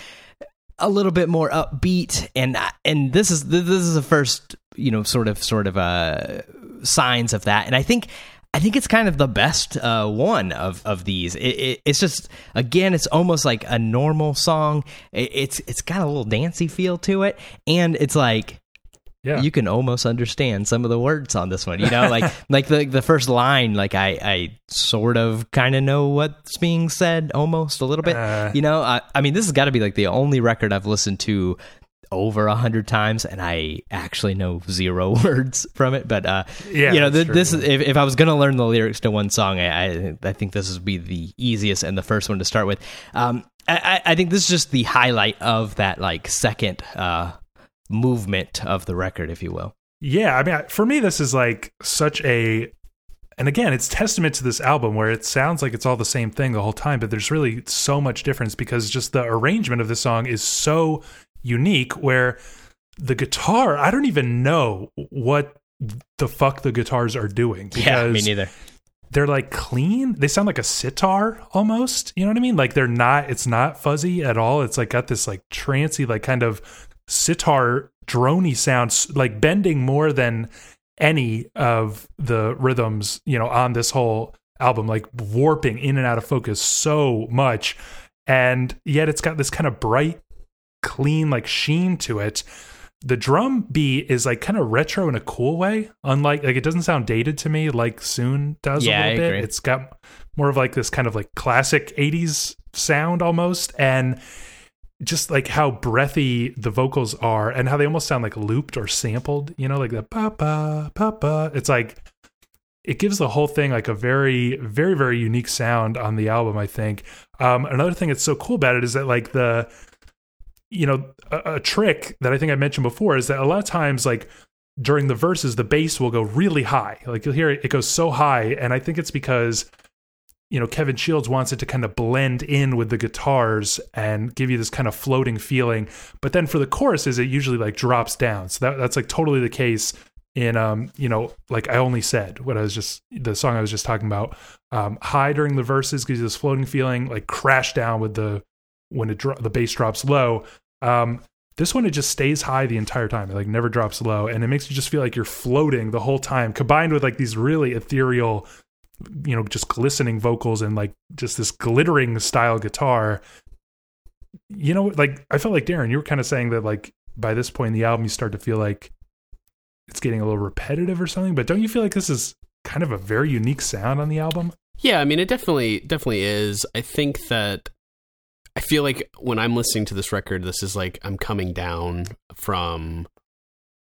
a little bit more upbeat and and this is this is the first you know sort of sort of uh signs of that and I think I think it's kind of the best uh, one of of these. It, it, it's just again, it's almost like a normal song. It, it's it's got a little dancey feel to it, and it's like Yeah. you can almost understand some of the words on this one. You know, like like the the first line, like I I sort of kind of know what's being said almost a little bit. Uh. you know, I I mean, this has got to be like the only record I've listened to over a hundred times and i actually know zero words from it but uh Yeah, you know th- this is if, if i was gonna learn the lyrics to one song i i, I think this would be the easiest and the first one to start with um i i I think this is just the highlight of that like second uh movement of the record if you will Yeah, I mean, for me, this is like such a, and again, it's testament to this album where it sounds like it's all the same thing the whole time, but there's really so much difference because just the arrangement of the song is so unique. Where the guitar, I don't even know what the fuck the guitars are doing because yeah me neither they're like clean. They sound like a sitar almost. You know what I mean? Like they're not. It's not fuzzy at all. It's like got this like trancy, like kind of sitar drony sounds, like bending more than any of the rhythms. You know, on this whole album, like warping in and out of focus so much, and yet it's got this kind of bright, clean like sheen to it the drum beat is like kind of retro in a cool way. Unlike like it doesn't sound dated to me like Soon does Yeah, a I little bit. agree. It's got more of like this kind of like classic 80s sound almost and just like how breathy the vocals are and how they almost sound like looped or sampled, you know, like the papa papa. It's like it gives the whole thing like a very very very unique sound on the album, I think. Um another thing that's so cool about it is that like the you know a, a trick that i think i mentioned before is that a lot of times like during the verses the bass will go really high like you'll hear it, it goes so high and i think it's because you know kevin shields wants it to kind of blend in with the guitars and give you this kind of floating feeling but then for the choruses it usually like drops down so that, that's like totally the case in um you know like i only said what i was just the song i was just talking about um high during the verses gives you this floating feeling like crash down with the when it dro- the bass drops low um, this one it just stays high the entire time. It like never drops low, and it makes you just feel like you're floating the whole time. Combined with like these really ethereal, you know, just glistening vocals and like just this glittering style guitar. You know, like I felt like Darren, you were kind of saying that like by this point in the album you start to feel like it's getting a little repetitive or something. But don't you feel like this is kind of a very unique sound on the album? Yeah, I mean, it definitely definitely is. I think that I feel like when I'm listening to this record, this is like I'm coming down from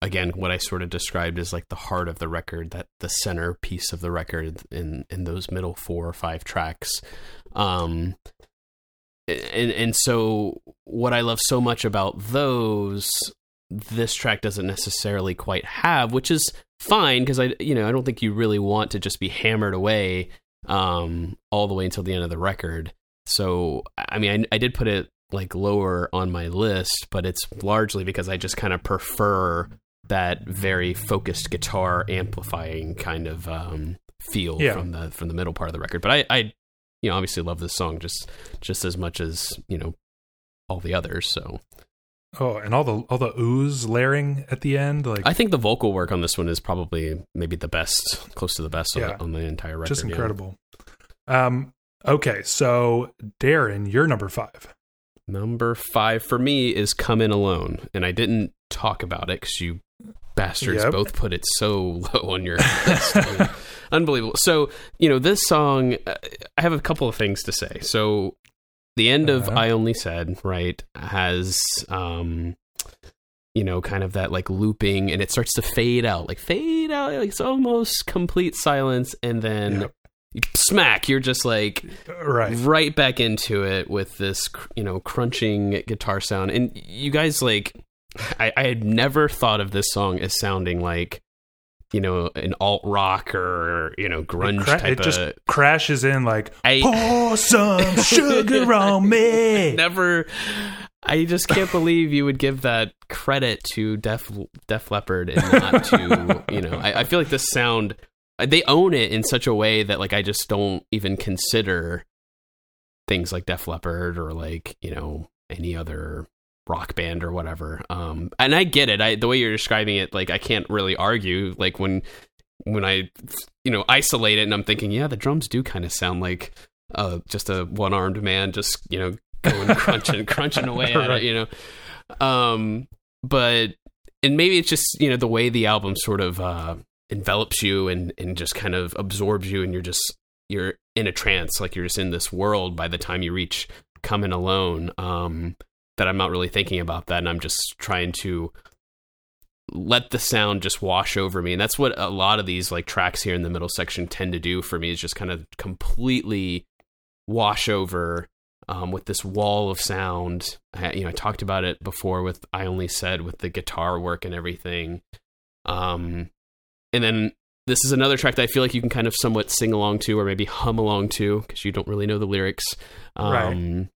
again what I sort of described as like the heart of the record, that the center piece of the record in in those middle four or five tracks. Um, and and so what I love so much about those, this track doesn't necessarily quite have, which is fine because I you know I don't think you really want to just be hammered away um all the way until the end of the record. So I mean I, I did put it like lower on my list, but it's largely because I just kind of prefer that very focused guitar amplifying kind of um feel Yeah. from the from the middle part of the record. But I, I you know obviously love this song just just as much as you know all the others. So Oh, and all the all the ooze layering at the end, like I think the vocal work on this one is probably maybe the best, close to the best on, Yeah. the, on the entire record. just yeah. incredible. Um, okay, so Darren, you're number five. Number five for me is "Come In Alone," and I didn't talk about it because you bastards Yep. both put it so low on your list. Unbelievable. So you know this song. uh, I have a couple of things to say. So the end of Uh-huh. "I Only Said" right has. um you know, kind of that like looping, and it starts to fade out, like fade out, like it's almost complete silence, and then Yep. smack. You're just like, Right. right back into it with this you know crunching guitar sound and you guys like I, I had never thought of this song as sounding like you know an alt rock or you know grunge it, cra- type it just of crashes in like I pour some sugar on me. never I just can't believe you would give that credit to Def Def Leppard and not to you know I, I feel like this sound they own it in such a way that like I just don't even consider things like Def Leppard or like you know any other rock band or whatever. Um, and I get it. I the way you're describing it, like I can't really argue. Like when when I you know isolate it and I'm thinking, yeah, the drums do kind of sound like uh, just a one armed man, just you know going crunching crunching away at it, you know. Um, but and maybe it's just you know the way the album sort of uh, envelops you and and just kind of absorbs you, and you're just you're in a trance, like you're just in this world by the time you reach Come In Alone. Um, that I'm not really thinking about that, and I'm just trying to let the sound just wash over me. And that's what a lot of these like tracks here in the middle section tend to do for me is just kind of completely wash over um, with this wall of sound. I, you know i talked about it before with i only said with the guitar work and everything. Um, and then this is another track that i feel like you can kind of somewhat sing along to or maybe hum along to because you don't really know the lyrics. Um, Right.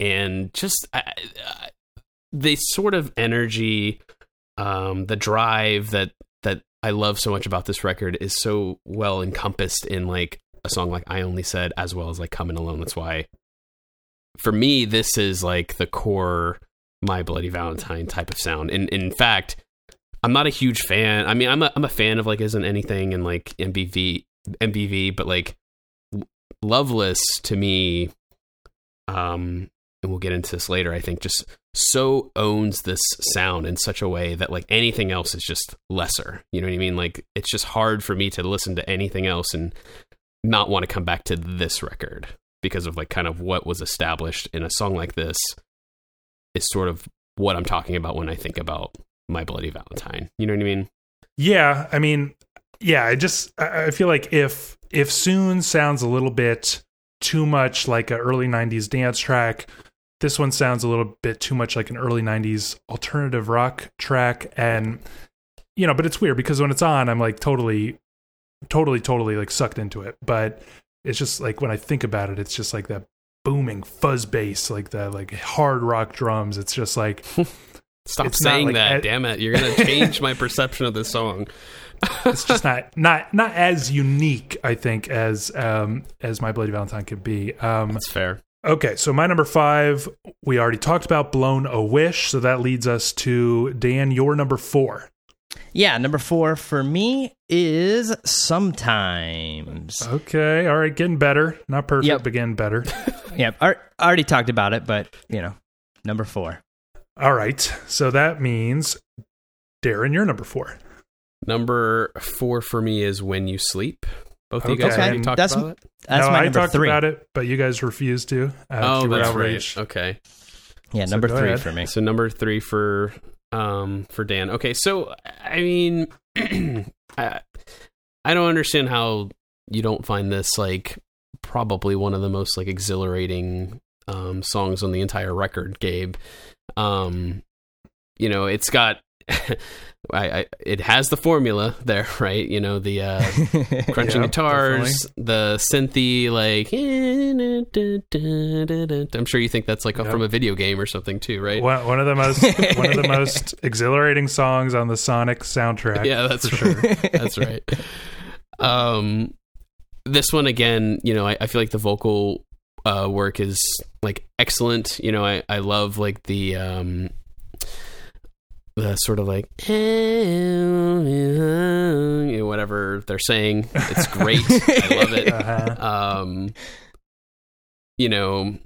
And just the sort of energy um, the drive that that I love so much about this record is so well encompassed in like a song like I Only Said, as well as like Come In Alone. That's why, for me, this is like the core My Bloody Valentine type of sound. And, and in fact, I'm not a huge fan. I mean, I'm a I'm a fan of like Isn't Anything and like MBV MBV, but like Loveless to me, um, and we'll get into this later. I think just so owns this sound in such a way that like anything else is just lesser. You know what I mean? Like it's just hard for me to listen to anything else and not want to come back to this record because of like kind of what was established in a song like this is sort of what I'm talking about when I think about My Bloody Valentine. You know what I mean? Yeah, I mean, yeah, I just I feel like if if soon sounds a little bit too much like an early 90s dance track, this one sounds a little bit too much like an early 90s alternative rock track and you know, but it's weird because when it's on I'm like totally totally totally like sucked into it, but it's just like when I think about it it's just like that booming fuzz bass like the like hard rock drums. It's just like Stop It's saying like that, damn it. You're going to change my perception of this song. it's just not not not as unique i think as um as my bloody valentine could be um That's fair. Okay so my number five we already talked about blown a wish so that leads us to dan your number four Yeah, number four for me is sometimes. okay all right getting better not perfect Yep. but getting better Yeah, I I already talked about it, but you know, number four. all right so that means darren you're number four Number four for me is When You Sleep. Both of you guys Okay. already talked That's- about it? That's no, my I number talked three. about it but you guys refused to uh, Oh, that's outraged. right. Okay. Yeah, So number three ahead. for me. So number three for um for Dan. Okay, so I mean, I I don't understand how you don't find this like probably one of the most like exhilarating um songs on the entire record, Gabe. Um, you know, it's got. I, I it has the formula there, right? You know the uh, crunching Yeah, guitars, the synthy like. I'm sure you think that's like Yeah. from a video game or something too, right? one, one of the most one of the most exhilarating songs on the sonic soundtrack yeah, that's for sure that's right. Um, this one again, you know, I, I feel like the vocal uh, work is like excellent. You know, I I love like the um the sort of like you know, whatever they're saying. It's great. I love it. uh-huh. Um, you know.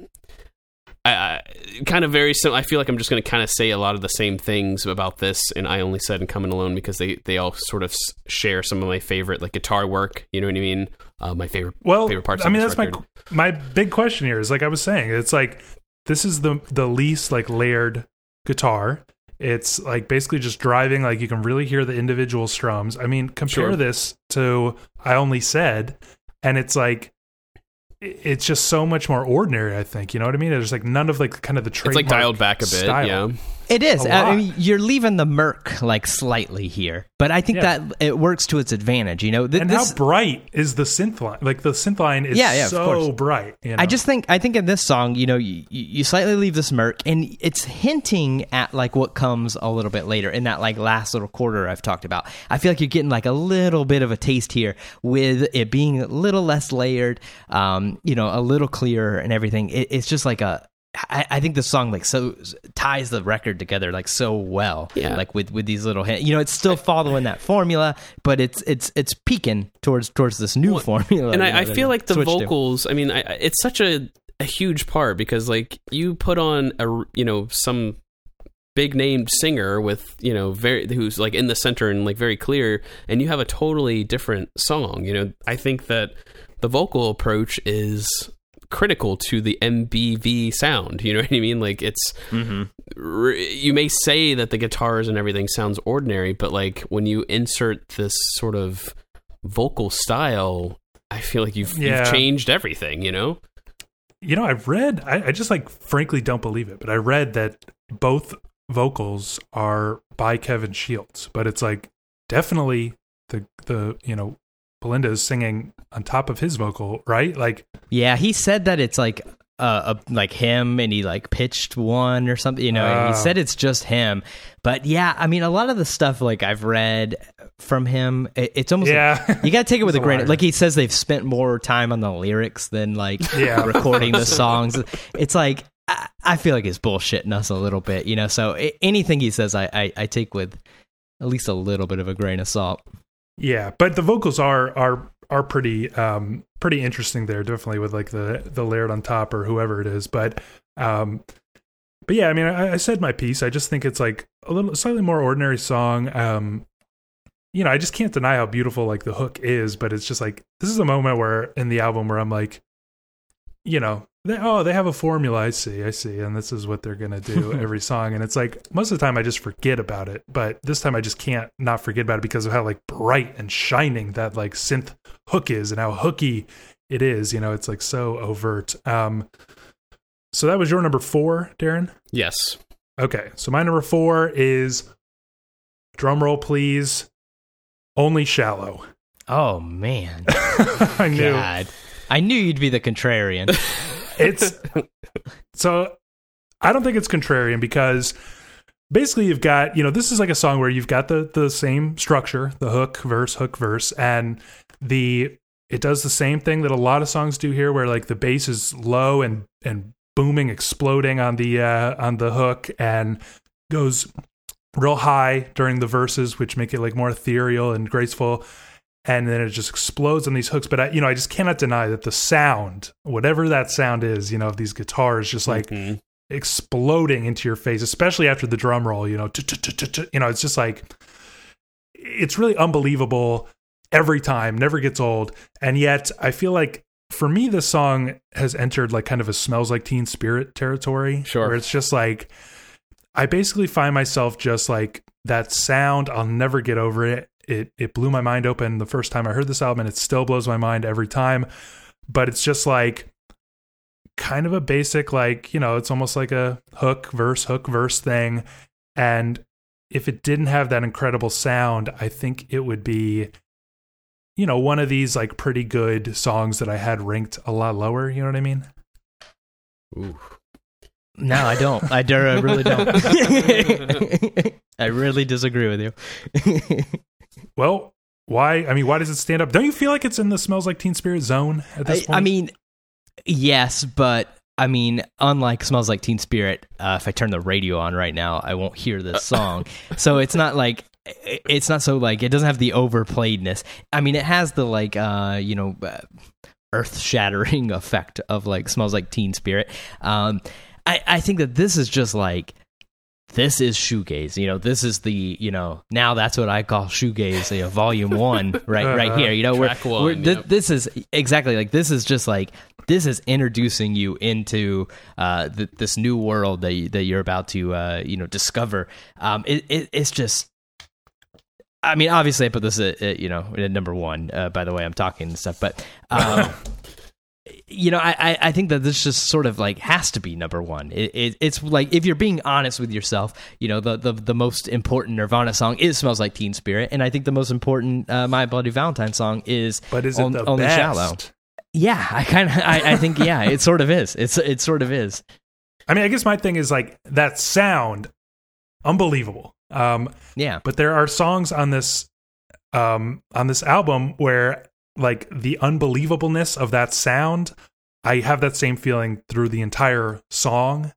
I, I kind of very sim- I feel like I'm just going to kind of say a lot of the same things about this and I only said and come in alone because they they all sort of share some of my favorite like guitar work. You know what I mean? Uh, my favorite well favorite parts i mean that's record. my my big question here is like i was saying it's like this is the the least like layered guitar it's like basically just driving like you can really hear the individual strums i mean compare Sure. this to i only said and it's like it's just so much more ordinary i think you know what i mean there's like none of like kind of the It's like dialed back a bit. style. Yeah. It is. I mean, you're leaving the murk like slightly here, but I think Yeah. that it works to its advantage. You know, Th- and this, how bright is the synth line like the synth line is Yeah, yeah, so bright you know? I just think I think in this song, you know, you, you slightly leave the murk, and it's hinting at like what comes a little bit later in that like last little quarter I've talked about. I feel like you're getting like a little bit of a taste here with it being a little less layered, um, you know, a little clearer and everything. It, it's just like a I, I think the song like so ties the record together like so well. Yeah. Like with with these little hits. You know, it's still following that formula, but it's it's it's peaking towards towards this new formula. and you know, I, I feel like the switched to. vocals. I mean, I, I- it's such a a huge part because like you put on a you know some big named singer with you know very who's like in the center and like very clear, and you have a totally different song. You know, I think that the vocal approach is critical to the MBV sound. You know what I mean? Like it's Mhm. r- you may say that the guitars and everything sounds ordinary, but like when you insert this sort of vocal style, I feel like you've, Yeah. you've changed everything. You know? You know, I've read. I, I just like frankly don't believe it, but I read that both vocals are by Kevin Shields, but it's like definitely the the you know Bilinda is singing on top of his vocal, right? Like Yeah, he said that it's like uh, a, like him and he like pitched one or something. You know, Oh. he said it's just him. But yeah, I mean, a lot of the stuff like I've read from him, it, it's almost like- yeah, you got to take it with a a grain. Like he says, they've spent more time on the lyrics than like Yeah. recording the songs. It's like I, I feel like he's bullshitting us a little bit, you know. So a- anything he says, I, I I take with at least a little bit of a grain of salt. yeah. But the vocals are are are pretty um pretty interesting there, definitely with like the the layered on top or whoever it is. But um, but yeah, I mean, I, I said my piece. I just think it's like a little slightly more ordinary song. Um, you know, I just can't deny how beautiful like the hook is, but it's just like this is a moment where in the album where I'm like, you know, they, oh, they have a formula. I see, I see, and this is what they're gonna do every song. And it's like most of the time I just forget about it, but this time I just can't not forget about it because of how like bright and shining that like synth hook is and how hooky it is. You know, it's like so overt. Um, so that was your number four, Darren. Yes. Okay, so my number four is drum roll, please. Only shallow. Oh man, I knew God, I knew you'd be the contrarian. it's so. I don't think it's contrarian because basically you've got you know this is like a song where you've got the the same structure, the hook verse hook verse, and the it does the same thing that a lot of songs do here, where like the bass is low and and booming, exploding on the uh, on the hook, and goes real high during the verses, which make it like more ethereal and graceful. And then it just explodes on these hooks. But I, you know, I just cannot deny that the sound, whatever that sound is, you know, of these guitars, just like Mhm. exploding into your face, especially after the drum roll. You know, you know, it's just like it's really unbelievable every time. Never gets old. And yet, I feel like for me, this song has entered like kind of a smells like Teen Spirit territory. Sure. where it's just like I basically find myself just like that sound. I'll never get over it. It it blew my mind open the first time I heard this album, and it still blows my mind every time. But it's just like kind of a basic, like you know, it's almost like a hook verse hook verse thing. And if it didn't have that incredible sound, I think it would be, you know, one of these like pretty good songs that I had ranked a lot lower. You know what I mean? Ooh. No, I don't. I, do- I really don't. I really disagree with you. Well, why? I mean, why does it stand up? Don't you feel like it's in the smells like Teen Spirit zone at this I, point? I mean, yes, but I mean, unlike "Smells Like Teen Spirit," uh, if I turn the radio on right now, I won't hear this song. so it's not like it's not so like it doesn't have the overplayedness. I mean, it has the like uh, you know. Uh, earth shattering effect of like smells like teen spirit um i i think that this is just like this is shoegaze you know this is the you know now that's what i call shoegaze you know, volume one right right here you know Track one, where thi- yep. this is exactly like this is just like this is introducing you into uh th- this new world that you, that you're about to uh you know discover um it, it it's just I mean, obviously, I put this at, at you know at number one. Uh, by the way, I'm talking and stuff, but um, you know, I, I think that this just sort of like has to be number one. It, it, it's like if you're being honest with yourself, you know, the, the the most important Nirvana song is "Smells Like Teen Spirit," and I think the most important uh, "My Bloody Valentine" song is but is it On- the only best? shallow. Yeah, I kind of I, I think yeah, it sort of is. It's it sort of is. I mean, I guess my thing is like that sound, unbelievable. Um, Yeah, but there are songs on this um on this album where like the unbelievableness of that sound I have that same feeling through the entire song.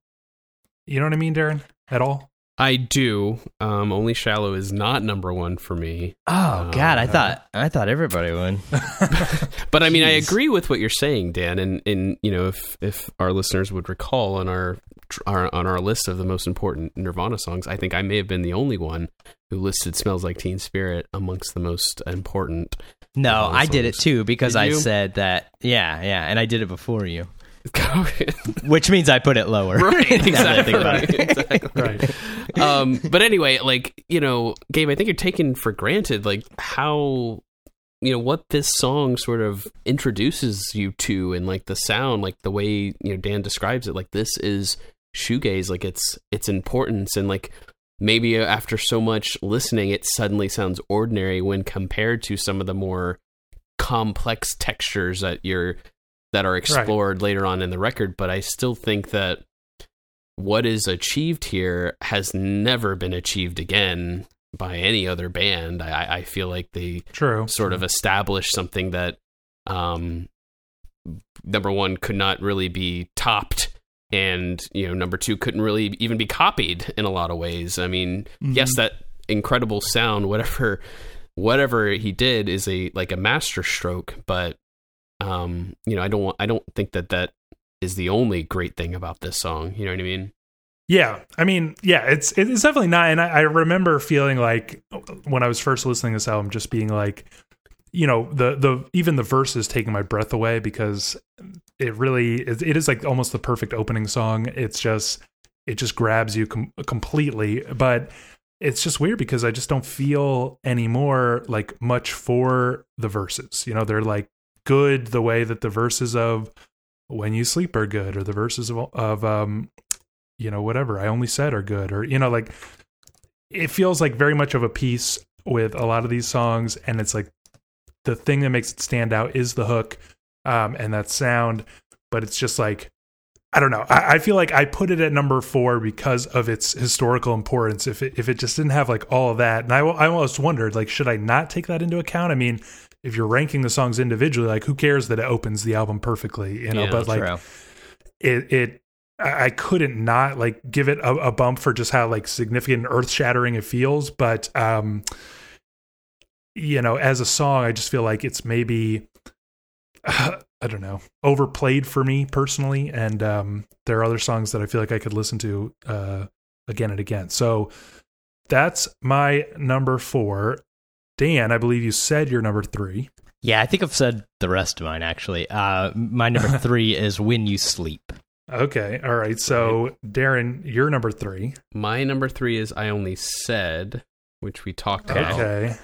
You know what I mean, Darren? At all? I do. Um, Only Shallow is not number one for me. Oh God, I Uh, thought I thought everybody would. But I mean, I agree with what you're saying, Dan. And, and you know, if if our listeners would recall on our, our on our list of the most important Nirvana songs, I think I may have been the only one who listed "Smells Like Teen Spirit" amongst the most important. No, Nirvana I did it too because Did I you? said that. Yeah, yeah, and I did it before you, which means I put it lower. now that I exactly. think about it. exactly. Right. um, but anyway, like you know, Gabe, I think you're taking for granted like how you know what this song sort of introduces you to, and like the sound, like the way you know Dan describes it. Like this is shoegaze, like it's its importance, and like maybe after so much listening, it suddenly sounds ordinary when compared to some of the more complex textures that you're that are explored later on in the record. But I still think that what is achieved here has never been achieved again by any other band. I, I feel like they True. sort of established something that, um, number one, could not really be topped. And, you know, number two, couldn't really even be copied in a lot of ways. I mean, Mhm. yes, that incredible sound, whatever, whatever he did is a, like a master stroke, but, um, you know, I don't want, I don't think that that is the only great thing about this song. You know what I mean? Yeah, I mean, yeah, it's it's definitely not. And I, I remember feeling like when I was first listening to this album, just being like, you know, the the even the verses taking my breath away because it really it, it is like almost the perfect opening song. It's just it just grabs you com- completely, but it's just weird because I just don't feel anymore like much for the verses. You know, they're like good the way that the verses of when you sleep are good or the verses of of um you know whatever i only said are good or you know like it feels like very much of a piece with a lot of these songs and it's like the thing that makes it stand out is the hook um and that sound but it's just like i don't know. I, I feel like i put it at number four because of its historical importance. If it if it just didn't have like all of that and i, I almost wondered like should i not take that into account? I mean if you're ranking the songs individually like who cares that it opens the album perfectly you know? Yeah, but like True. it it I couldn't not like give it a, a bump for just how like significant and earth shattering it feels, but um you know, as a song, I just feel like it's maybe I don't know, overplayed for me personally and um there are other songs that I feel like I could listen to uh again and again. So that's my number 4. Dan, I believe you said your number 3. Yeah, I think I've said the rest of mine actually. Uh, my number three is "When You Sleep." Okay. All right. So, Darren, your number 3. My number three is I Only Said, which we talked about. Okay.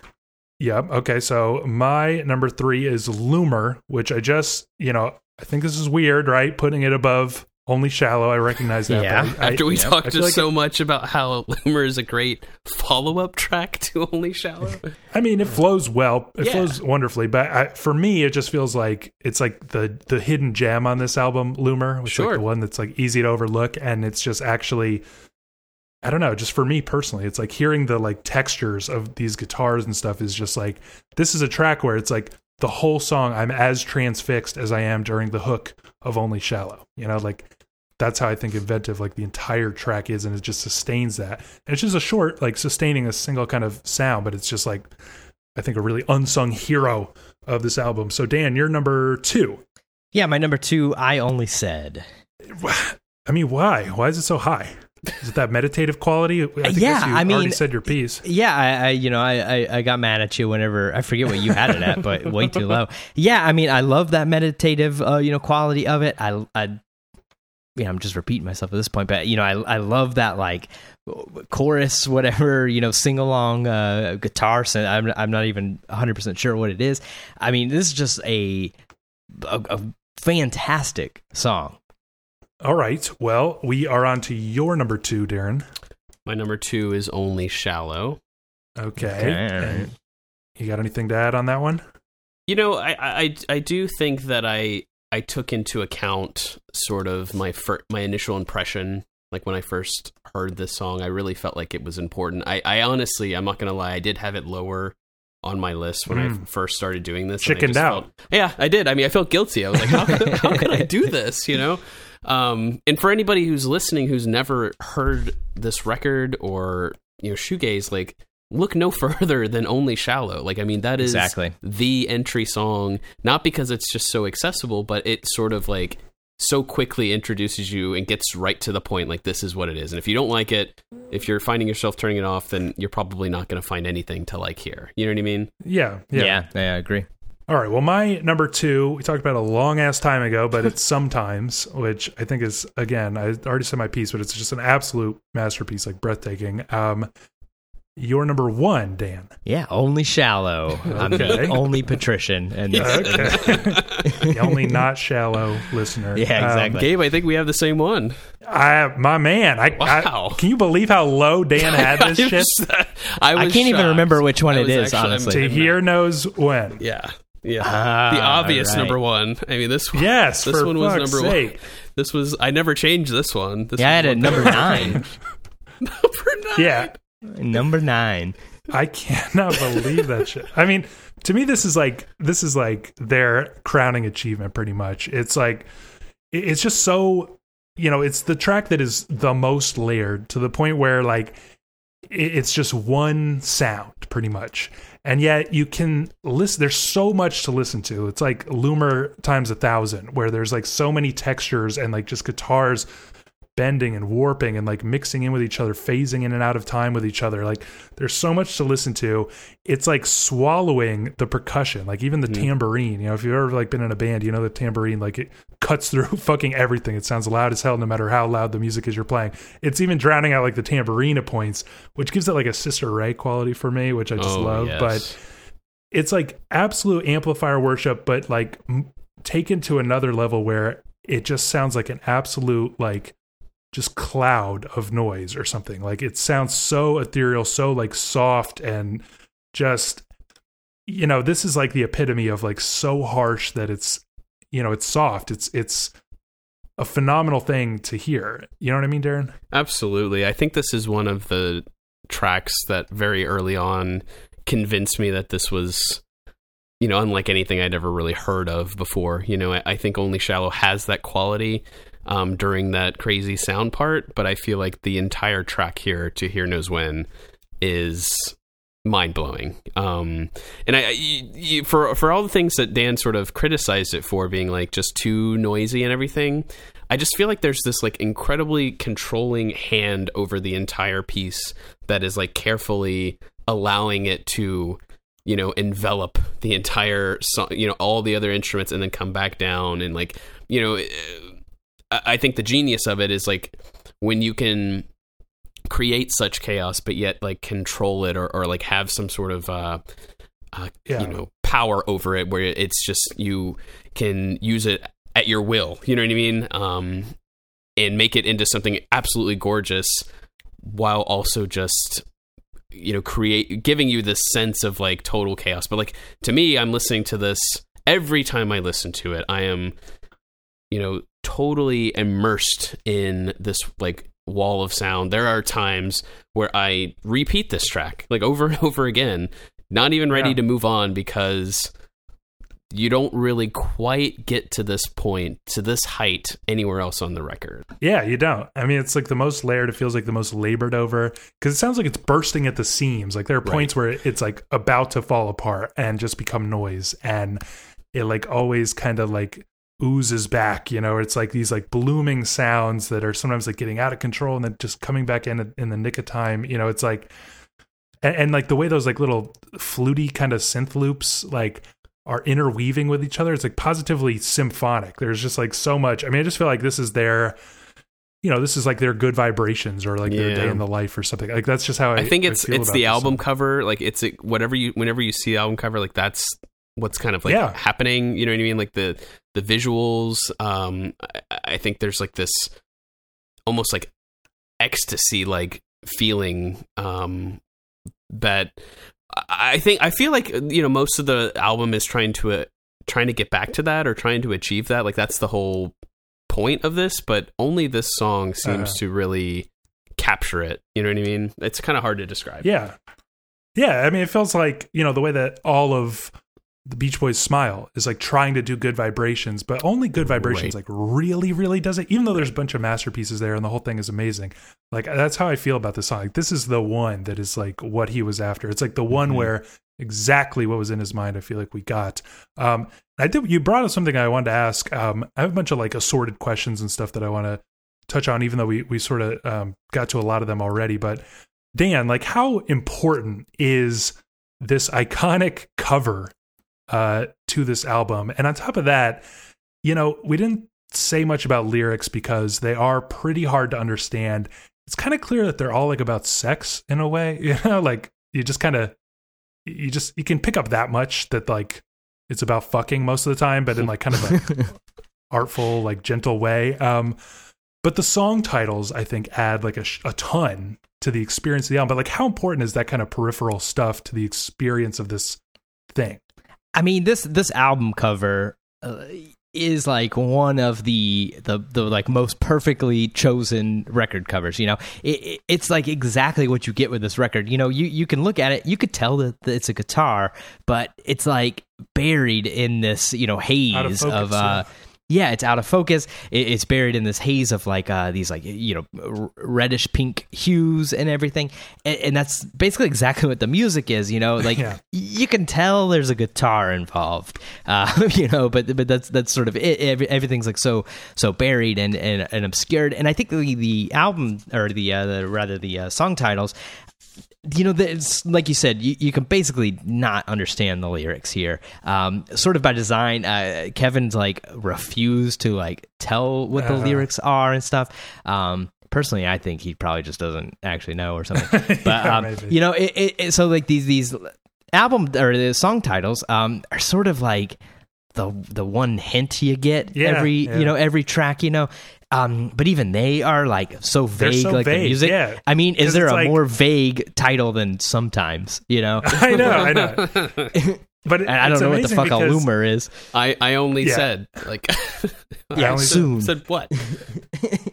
Yep. Okay. So my number three is Loomer, which I just, you know, I think this is weird, right? Putting it above only shallow. I recognize that. Yeah. I- After we I- talked I just like so much about how Loomer is a great follow up track to Only Shallow. I mean, it flows well. It Yeah. flows wonderfully, but I, for me, it just feels like it's like the the hidden gem on this album, Loomer, which is Sure. like the one that's like easy to overlook, and it's just actually. I don't know, just for me personally, it's like hearing the like textures of these guitars and stuff is just like this is a track where it's like the whole song I'm as transfixed as I am during the hook of Only Shallow. You know, like that's how I think inventive like the entire track is and it just sustains that. And it's just a short like sustaining a single kind of sound, but it's just like I think a really unsung hero of this album. So Dan, you're number 2. Yeah, my number two. I only said. I mean, why? Why is it so high? Is it that meditative quality? I think Yeah, I mean- you already said your piece. Yeah, I, I you know, I, I, I got mad at you whenever I forget what you had it at, but way too low. Yeah, I mean, I love that meditative, uh, you know, quality of it. I, I, know, I'm just repeating myself at this point, but you know, I, I love that like chorus, whatever, you know, sing along uh, guitar. So I'm, I'm not even 100 percent sure what it is. I mean, this is just a, a, a fantastic song. All right. Well, we are on to your number 2, Darren. My number two is Only Shallow. Okay. Okay, right. You got anything to add on that one? You know, I, I I do think that I I took into account sort of my fir- my initial impression. Like when I first heard this song, I really felt like it was important. I, I honestly, I'm not gonna lie, I did have it lower on my list when I hmm. first started doing this. and Chickened out. felt- yeah, I did. I mean, I felt guilty. I was like, how could, how could I do this? You know. Um, and for anybody who's listening who's never heard this record or you know shoegaze, like look no further than only shallow. Like I mean, that is Exactly. the entry song. Not because it's just so accessible, but it sort of like so quickly introduces you and gets right to the point. Like this is what it is. And if you don't like it, if you're finding yourself turning it off, then you're probably not going to find anything to like here. You know what I mean? Yeah, yeah. Yeah, yeah, I agree. All right. Well, my number two, we talked about a long ass time ago, but it's sometimes, which I think is again, I already said my piece, but it's just an absolute masterpiece, like breathtaking. Um, your number one, Dan. Yeah, only shallow. I'm Okay. the only patrician, and Okay. the only not shallow listener. Yeah, Um, exactly. Gabe, I think we have the same one. I, my man, I, Wow. I can you believe how low Dan had this I'm shit? just- I, was I can't even remember which one I it actually- honestly. To here knows when. Yeah. Yeah. Ah, the obvious right. number one. I mean, this one. Yes, This for one was number sake. one. This was. I never changed this one. This Yeah, I had was a number nine. number nine. Yeah, number nine. I cannot believe that shit. I mean, to me, this is like this is like their crowning achievement, pretty much. It's like it's just so you know, it's the track that is the most layered to the point where like it's just one sound, pretty much, and yet you can listen. There's so much to listen to. It's like Loomer times a thousand, where there's like so many textures and like just guitars bending and warping and like mixing in with each other, phasing in and out of time with each other. Like there's so much to listen to. It's like swallowing the percussion, like even the hmm. tambourine. You know, if you've ever like been in a band, you know the tambourine like it cuts through fucking everything. It sounds loud as hell no matter how loud the music is you're playing. It's even drowning out like the tambourine at points, which gives it like a Sister Ray quality for me, which I just Oh, love. yes. But it's like absolute amplifier worship, but like m- taken to another level where it just sounds like an absolute like just cloud of noise or something. Like it sounds so ethereal, so like soft and just you know, this is like the epitome of like so harsh that it's you know, it's soft. It's it's a phenomenal thing to hear. You know what I mean, Darren? Absolutely. I think this is one of the tracks that very early on convinced me that this was, you know, unlike anything I'd ever really heard of before. You know, I, I think Only Shallow has that quality um, during that crazy sound part, but I feel like the entire track here, To Here Knows When, is mind blowing. Um, and I, you, you, for for all the things that Dan sort of criticized it for being like just too noisy and everything, I just feel like there's this like incredibly controlling hand over the entire piece that is like carefully allowing it to you know envelop the entire song you know all the other instruments and then come back down and like you know I think the genius of it is like when you can create such chaos but yet like control it or, or like have some sort of uh, uh Yeah. you know power over it where it's just you can use it at your will you know what i mean? Um and make it into something absolutely gorgeous while also just you know create giving you this sense of like total chaos. But like to me i'm listening to this every time i listen to it. I am you know totally immersed in this like wall of sound there are times where i repeat this track like over and over again not even ready Yeah. to move on because you don't really quite get to this point to this height anywhere else on the record Yeah, you don't. I mean, it's like the most layered. It feels like the most labored over because it sounds like it's bursting at the seams. Like there are Right. points where it's like about to fall apart and just become noise, and it like always kind of like oozes back. You know, it's like these like blooming sounds that are sometimes like getting out of control and then just coming back in in the nick of time. You know, it's like and, and like the way those like little fluty kind of synth loops like are interweaving with each other. It's like positively symphonic. There's just like so much. I mean, I just feel like this is their, you know, this is like their good vibrations or like their day in the life or something. Like that's just how I. I think it's feel it's the album song. cover. Like it's a, whatever you whenever you see the album cover, like that's what's kind of like Yeah. happening. You know what I mean? Like the the visuals. Um, I, I think there's like this almost like ecstasy like feeling. Um, that I think I feel like you know most of the album is trying to uh, trying to get back to that or trying to achieve that. Like that's the whole point of this, but only this song seems Uh-huh. to really capture it. You know what I mean? It's kind of hard to describe. Yeah. Yeah, I mean, it feels like you know the way that all of the Beach Boys smile is like trying to do good vibrations, but only good vibrations Right. like really, really does it. Even though there's a bunch of masterpieces there and the whole thing is amazing, like that's how I feel about the song. Like, this is the one that is like what he was after. It's like the one Mhm. where exactly what was in his mind. I feel like we got. Um, I did. You brought up something I wanted to ask. Um, I have a bunch of like assorted questions and stuff that I want to touch on, even though we we sort of um, got to a lot of them already. But Dan, like, how important is this iconic cover uh, to this album? And on top of that, you know, we didn't say much about lyrics because they are pretty hard to understand. It's kind of clear that they're all like about sex in a way, you know, like you just kind of you just you can pick up that much that like it's about fucking most of the time, but in like kind of a artful, like gentle way. Um, but the song titles, I think, add like a, sh- a ton to the experience of the album. But like, how important is that kind of peripheral stuff to the experience of this thing? I mean this this album cover uh, is like one of the the the like most perfectly chosen record covers. You know, it, it, it's like exactly what you get with this record. You know, you you can look at it, you could tell that, that it's a guitar, but it's like buried in this you know haze of of, uh. Yeah, it's out of focus. It's buried in this haze of like uh, these like you know reddish pink hues and everything, and, and that's basically exactly what the music is. You know, like Yeah. you can tell there's a guitar involved, uh, you know, but but that's that's sort of it. Every, everything's like so so buried and, and, and obscured. And I think the the album or the, uh, the rather the uh, song titles, you know, it's like you said, you, you can basically not understand the lyrics here. Um, sort of by design, uh, Kevin's like refused to like tell what the Uh-huh. lyrics are and stuff. Um, personally, I think he probably just doesn't actually know or something. But Yeah, um, you know, it, it, it, so like these these album or the song titles um, are sort of like the the one hint you get Yeah, every yeah. you know every track you know um but even they are like so vague so like the music yeah. i mean, is there a like- more vague title than sometimes you know I know, I know. But it, and i don't know what the fuck a because- loomer is I, I only Yeah. said like yeah, I only soon. said, said what?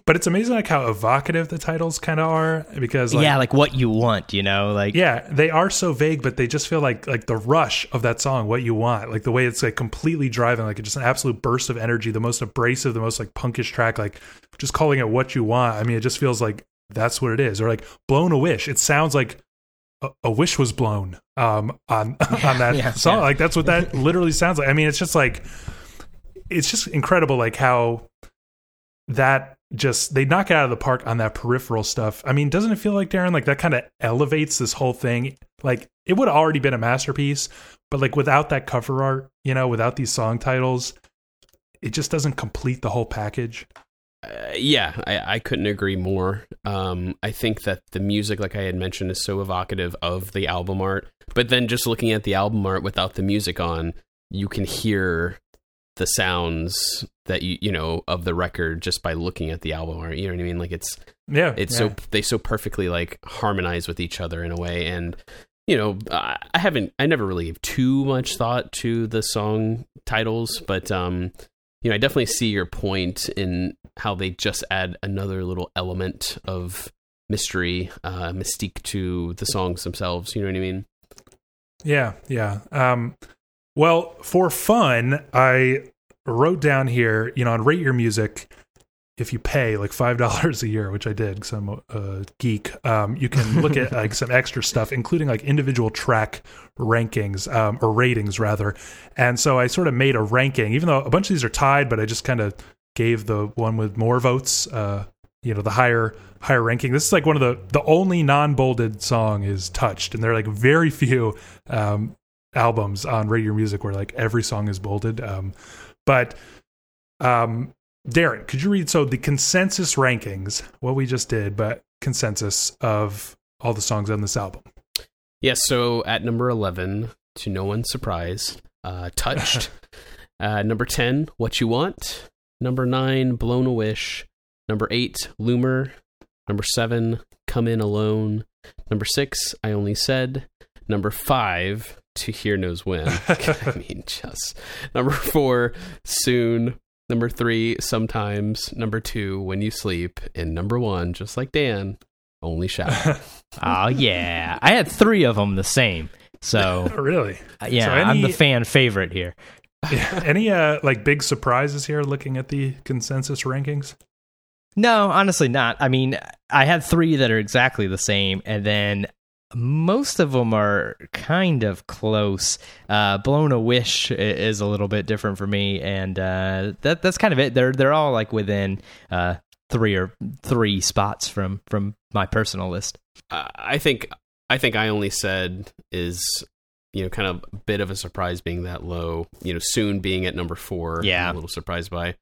But it's amazing like how evocative the titles kind of are because like, yeah like what you want you know like Yeah, they are so vague, but they just feel like like the rush of that song, "What You Want," like the way it's like completely driving, like just an absolute burst of energy, the most abrasive, the most like punkish track, like just calling it "What You Want." I mean, it just feels like that's what it is, or like "Blown a Wish." It sounds like a, wish was blown um, on on that Yeah, song. yeah. Like that's what that literally sounds like. I mean, it's just like it's just incredible, like how that just they knock it out of the park on that peripheral stuff. I mean, doesn't it feel like Darren like that kind of elevates this whole thing? Like it would have already been a masterpiece, but like without that cover art, you know, without these song titles, it just doesn't complete the whole package. Uh, yeah, I, I couldn't agree more. Um, I think that the music, like I had mentioned, is so evocative of the album art. But then just looking at the album art without the music on, you can hear the sounds that you you know of the record just by looking at the album art. You know what I mean? Like it's Yeah, it's yeah. so they so perfectly like harmonize with each other in a way and you know i I haven't i never really gave too much thought to the song titles but um you know i definitely see your point in how they just add another little element of mystery uh mystique to the songs themselves you know what i mean Yeah, yeah. Um, well, for fun, I wrote down here, you know, on Rate Your Music, if you pay like five dollars a year, which I did because I'm a, a geek, um, you can look at like some extra stuff, including like individual track rankings um, or ratings rather. And so I sort of made a ranking, even though a bunch of these are tied, but I just kind of gave the one with more votes, uh, you know, the higher higher ranking. This is like one of the the only non bolded song is touched, and there are like very few um, albums on Rate Your Music where like every song is bolded. Um, but um, Darren, could you read so the consensus rankings, what we just did, but consensus of all the songs on this album? Yes, so at number 11, to no one's surprise, uh, Touched. uh, number 10, What You Want. Number 9, Blown a Wish. Number 8, Loomer. Number 7, Come In Alone. Number 6, I Only Said. Number 5, To Here Knows When. I mean, just. Number 4, Soon. Number 3, Sometimes. Number 2, When You Sleep. And number 1, just like Dan, Only Shallow. Oh yeah, I had three of them the same. So really? uh, yeah, So I'm the fan favorite here. Any uh like big surprises here looking at the consensus rankings? No, honestly, not. I mean, I had three that are exactly the same, and then most of them are kind of close. Uh, Blown a Wish is a little bit different for me, and uh, that that's kind of it. They're they're all like within uh, three or three spots from from my personal list. Uh, I think I think I only said is you know kind of a bit of a surprise being that low. You know, soon being at number four. Yeah. I'm a little surprised by.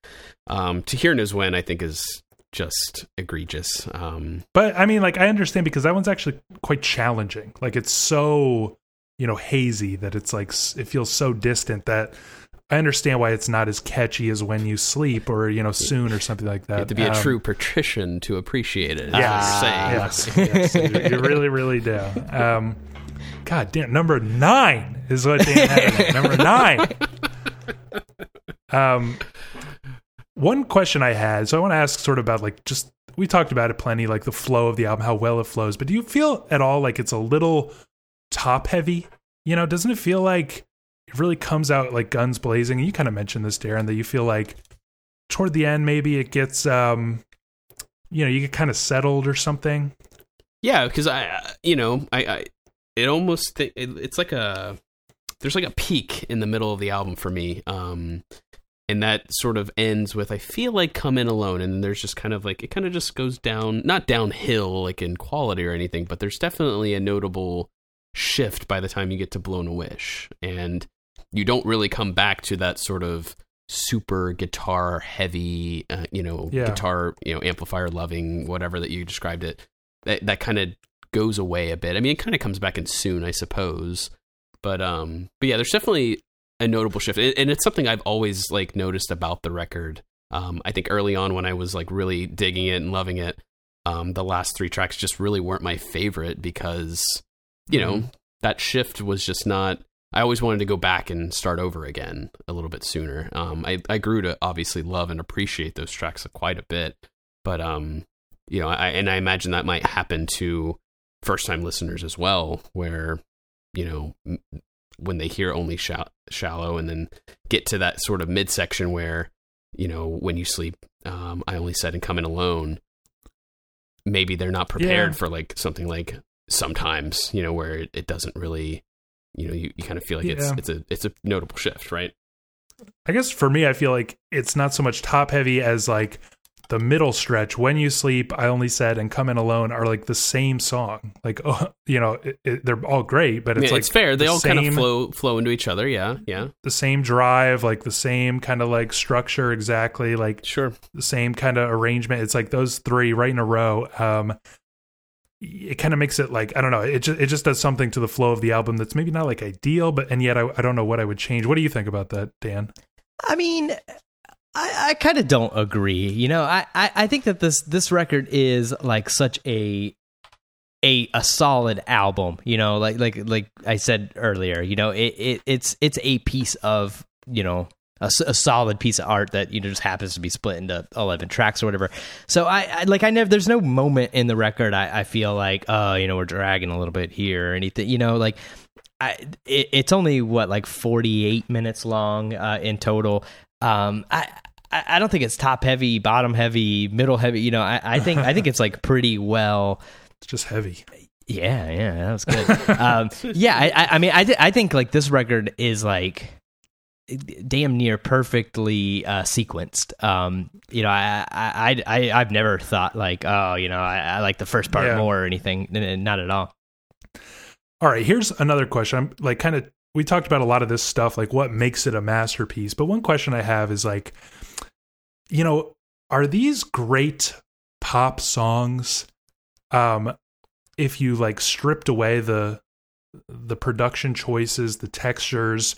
Um, to here knows when I think is just egregious. Um, But I mean, like, I understand because that one's actually quite challenging. Like, it's so, you know, hazy that it's like, it feels so distant that I understand why it's not as catchy as when you sleep or, you know, soon or something like that. you have to be a Um, true patrician to appreciate it. Yes. what you're. Yes. yes you, you really, really do. Um, God damn, number nine is what Dan had. Number nine. Um, one question I had, so I want to ask sort of about like just we talked about it plenty, like the flow of the album, how well it flows. But do you feel at all like it's a little top heavy? You know, doesn't it feel like it really comes out like guns blazing? You kind of mentioned this, Darren, that you feel like toward the end maybe it gets um you know you get kind of settled or something Yeah, because I, uh, you know, I, I it almost th- it, it's like a there's like a peak in the middle of the album for me, um, and that sort of ends with I feel like "Come In Alone," and there's just kind of like it kind of just goes down, not downhill like in quality or anything, but there's definitely a notable shift by the time you get to "Blown a Wish," and you don't really come back to that sort of super guitar heavy, uh, you know, Yeah. guitar, you know, amplifier loving, whatever that you described it that that kind of goes away a bit. I mean, it kind of comes back in soon, I suppose. But um, but yeah, there's definitely a notable shift, and it's something I've always like noticed about the record. Um, I think early on when I was like really digging it and loving it, um, the last three tracks just really weren't my favorite because you know Mhm. that shift was just not. I always wanted to go back and start over again a little bit sooner. Um, I I grew to obviously love and appreciate those tracks quite a bit, but um, you know, I, and I imagine that might happen to first time listeners as well, where, you know, when they hear only shall- shallow and then get to that sort of midsection where, you know, when you sleep, um, I only said and come in alone, maybe they're not prepared Yeah. for like something like sometimes, you know, where it, it doesn't really, you know, you, you kind of feel like it's, it's a, it's a notable shift, right? i guess for me i feel like it's not so much top heavy as like the middle stretch when you sleep i only said and come in alone are like the same song like oh, you know it, it, they're all great but it's mean, like it's fair. They the all kind of flow, flow into each other. Yeah. Yeah. the same drive like the same kind of like structure exactly like Sure. the same kind of arrangement. It's like those three right in a row. Um, it kind of makes it like I don't know. It just it just does something to the flow of the album that's maybe not like ideal, but and yet I, I don't know what I would change. What do you think about that, Dan? I mean, I, I kind of don't agree. You know, I, I, I think that this this record is like such a a a solid album. You know, like like like I said earlier. You know, it, it it's it's a piece of you know. A, a solid piece of art that you know just happens to be split into 11 tracks or whatever so I, I like i never there's no moment in the record i, I feel like oh you know we're dragging a little bit here or anything you know like I, it, it's only what like 48 minutes long uh, in total um i I don't think it's top heavy, bottom heavy, middle heavy. You know, I, I think I think it's like pretty well. It's just heavy. Yeah, yeah, that was good. um, yeah, I, I- mean, I, I think like this record is like damn near perfectly uh, sequenced. Um, you know, I, I, I, I've never thought like, oh, you know, I, I like the first part Yeah. more or anything. Not at all. All right, here's another question. I'm like kind of we talked about a lot of this stuff, like what makes it a masterpiece. But one question I have is like, you know, are these great pop songs? Um, if you like stripped away the the production choices, the textures,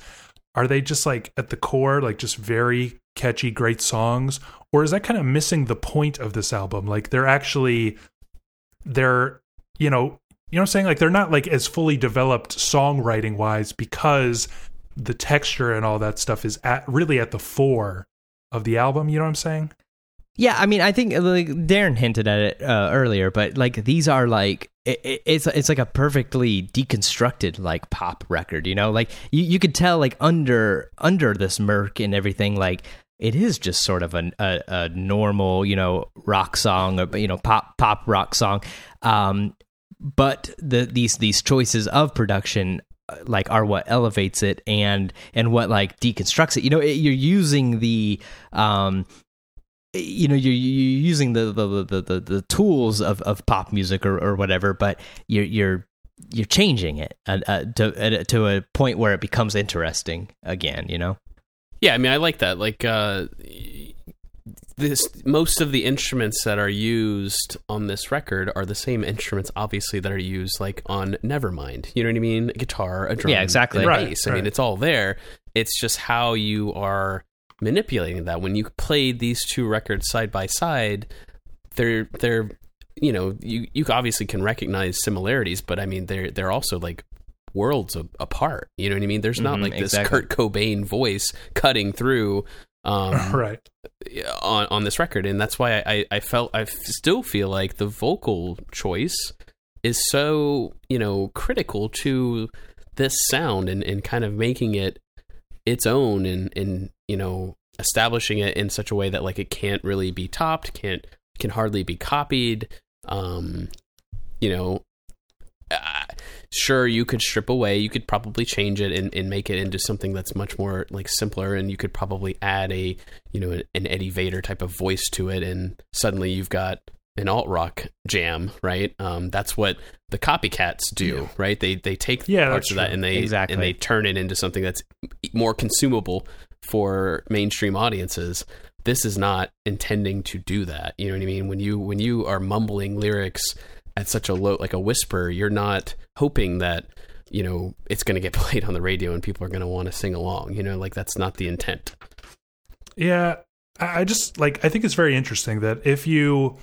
are they just like at the core, like just very catchy, great songs? Or is that kind of missing the point of this album? Like they're actually they're you know you know what I'm saying? Like they're not like as fully developed songwriting wise because the texture and all that stuff is at really at the fore of the album. You know what I'm saying? Yeah, I mean, I think like Darren hinted at it uh, earlier, but like these are like it, it, it's it's like a perfectly deconstructed like pop record, you know. Like you, you could tell like under under this murk and everything, like it is just sort of a, a, a normal, you know, rock song or you know pop pop rock song. Um, but the these these choices of production uh, like are what elevates it and and what like deconstructs it you know it, you're using the um you know you're, you're using the the, the the the tools of of pop music or or whatever but you're you're you're changing it uh, to uh, to a point where it becomes interesting again you know Yeah, I mean, I like that. Like, uh, this most of the instruments that are used on this record are the same instruments, obviously, that are used like on Nevermind. You know what I mean? A guitar, a drum, Yeah, exactly. Right, bass. I mean, it's all there. It's just how you are manipulating that. When you play these two records side by side, they're they're you know you you obviously can recognize similarities, but I mean they're they're also like worlds apart. You know what I mean? There's not Mhm, like this exactly. Kurt Cobain voice cutting through um, right. on on this record, and that's why I I felt I still feel like the vocal choice is so you know critical to this sound and and kind of making it its own and and you know establishing it in such a way that like it can't really be topped, can't can hardly be copied. Um, you know, sure you could strip away you could probably change it and, and make it into something that's much more like simpler and you could probably add a you know an Eddie Vedder type of voice to it and suddenly you've got an alt rock jam right? Um, that's what the copycats do right? They they take Yeah, parts of that true. and they Exactly. and they turn it into something that's more consumable for mainstream audiences. This is not intending to do that you know what i mean? When you when you are mumbling lyrics at such a low like a whisper you're not hoping that you know it's going to get played on the radio and people are going to want to sing along you know like that's not the intent. Yeah, I just like I think it's very interesting that if you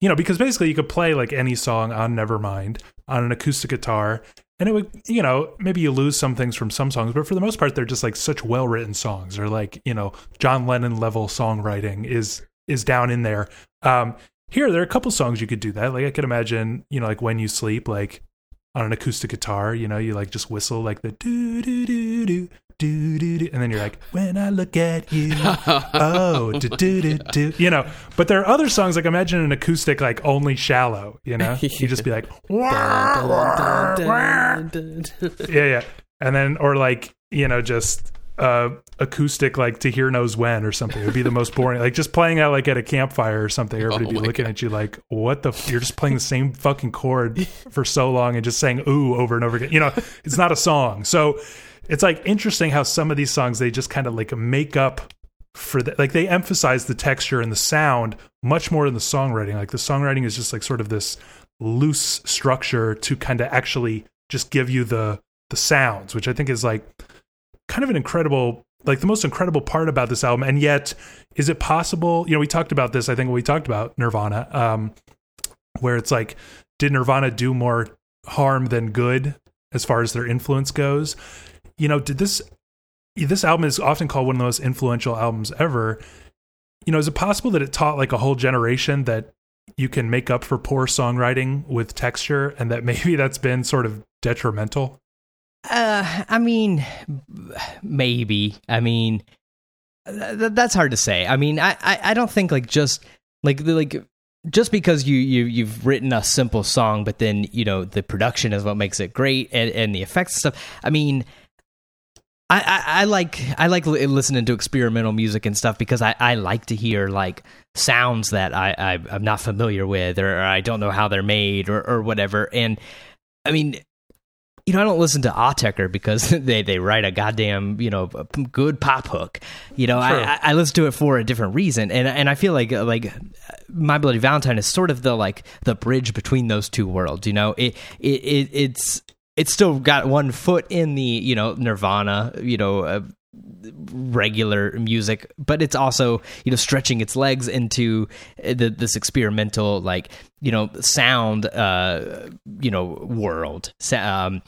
you know because basically you could play like any song on Nevermind on an acoustic guitar and it would you know maybe you lose some things from some songs but for the most part they're just like such well written songs or like you know John Lennon level songwriting is is down in there. Um here there are a couple songs you could do that like I could imagine you know like when you sleep like on an acoustic guitar you know you like just whistle like the do do do do do do do and then you're like when I look at you oh, do, do, do, do, you know. But there are other songs like imagine an acoustic like only shallow, you know. You just be like, wah, wah, wah. yeah, yeah, and then or like you know just uh acoustic like to here knows when or something. It would be the most boring. Like just playing out like at a campfire or something. Everybody Oh would be looking God. at you like, what the? F-? You're just playing the same fucking chord for so long and just saying ooh over and over again. You know, it's not a song. So it's like interesting how some of these songs they just kind of like make up for the, like they emphasize the texture and the sound much more than the songwriting. Like the songwriting is just like sort of this loose structure to kind of actually just give you the the sounds, which I think is like kind of an incredible like the most incredible part about this album. And yet, is it possible? You know, we talked about this. I think we talked about Nirvana, um, where it's like, did Nirvana do more harm than good as far as their influence goes? You know, did this this album is often called one of the most influential albums ever. You know, is it possible that it taught like a whole generation that you can make up for poor songwriting with texture and that maybe that's been sort of detrimental? Uh, I mean, maybe. I mean, th- that's hard to say. I mean, I, I, I don't think like just like like just because you you you've written a simple song, but then you know the production is what makes it great and and the effects stuff. I mean. I, I, I like I like li- listening to experimental music and stuff because I, I like to hear like sounds that I, I I'm not familiar with or, I don't know how they're made or, or whatever and I mean you know, I don't listen to Autechre because they, they write a goddamn, you know, good pop hook. You know, True. I, I I listen to it for a different reason, and and I feel like like My Bloody Valentine is sort of the like the bridge between those two worlds. You know, it it, it it's it's still got one foot in the you know Nirvana, you know. Uh, regular music but it's also you know stretching its legs into uh, the, this experimental like you know sound uh you know world um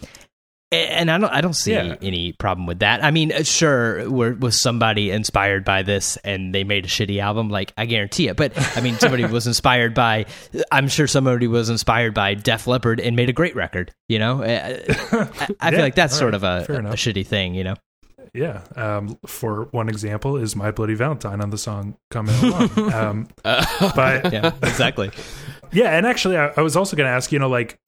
and I don't, I don't see Yeah. any problem with that. I mean, uh, sure, were, was somebody inspired by this and they made a shitty album? Like, I guarantee it. But I mean, somebody was inspired by. I'm sure somebody was inspired by Def Leppard and made a great record. You know, Uh, I, I feel like that's sort right, of a, a shitty thing. You know, Yeah. Um, for one example, is My Bloody Valentine on the song Come In Alone. um, Uh, but yeah, exactly. Yeah, and actually, I, I was also going to ask, you know, like,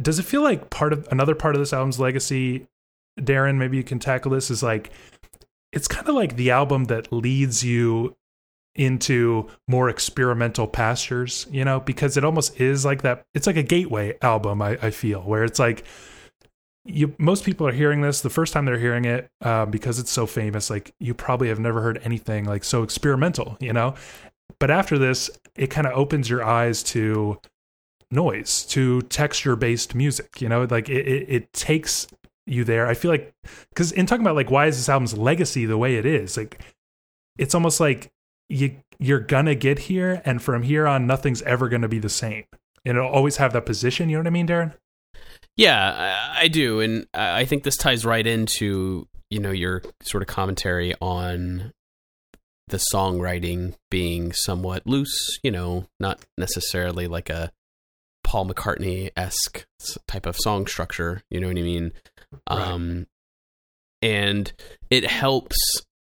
does it feel like part of another part of this album's legacy, Darren? Maybe you can tackle this. Is like, it's kind of like the album that leads you into more experimental pastures, you know, because it almost is like that. It's like a gateway album. I, I feel where it's like. You, most people are hearing this the first time they're hearing it um, because it's so famous. Like you probably have never heard anything like so experimental, you know. But after this, it kind of opens your eyes to noise, to texture based music. You know, like it, it, it takes you there. I feel like because in talking about like why is this album's legacy the way it is, like it's almost like you you're gonna get here, and from here on, nothing's ever gonna be the same, and it'll always have that position. You know what I mean, Darren? Yeah, I, I do, and I think this ties right into you know your sort of commentary on the songwriting being somewhat loose. You know, not necessarily like a Paul McCartney esque type of song structure. You know what I mean? Right. Um, and it helps.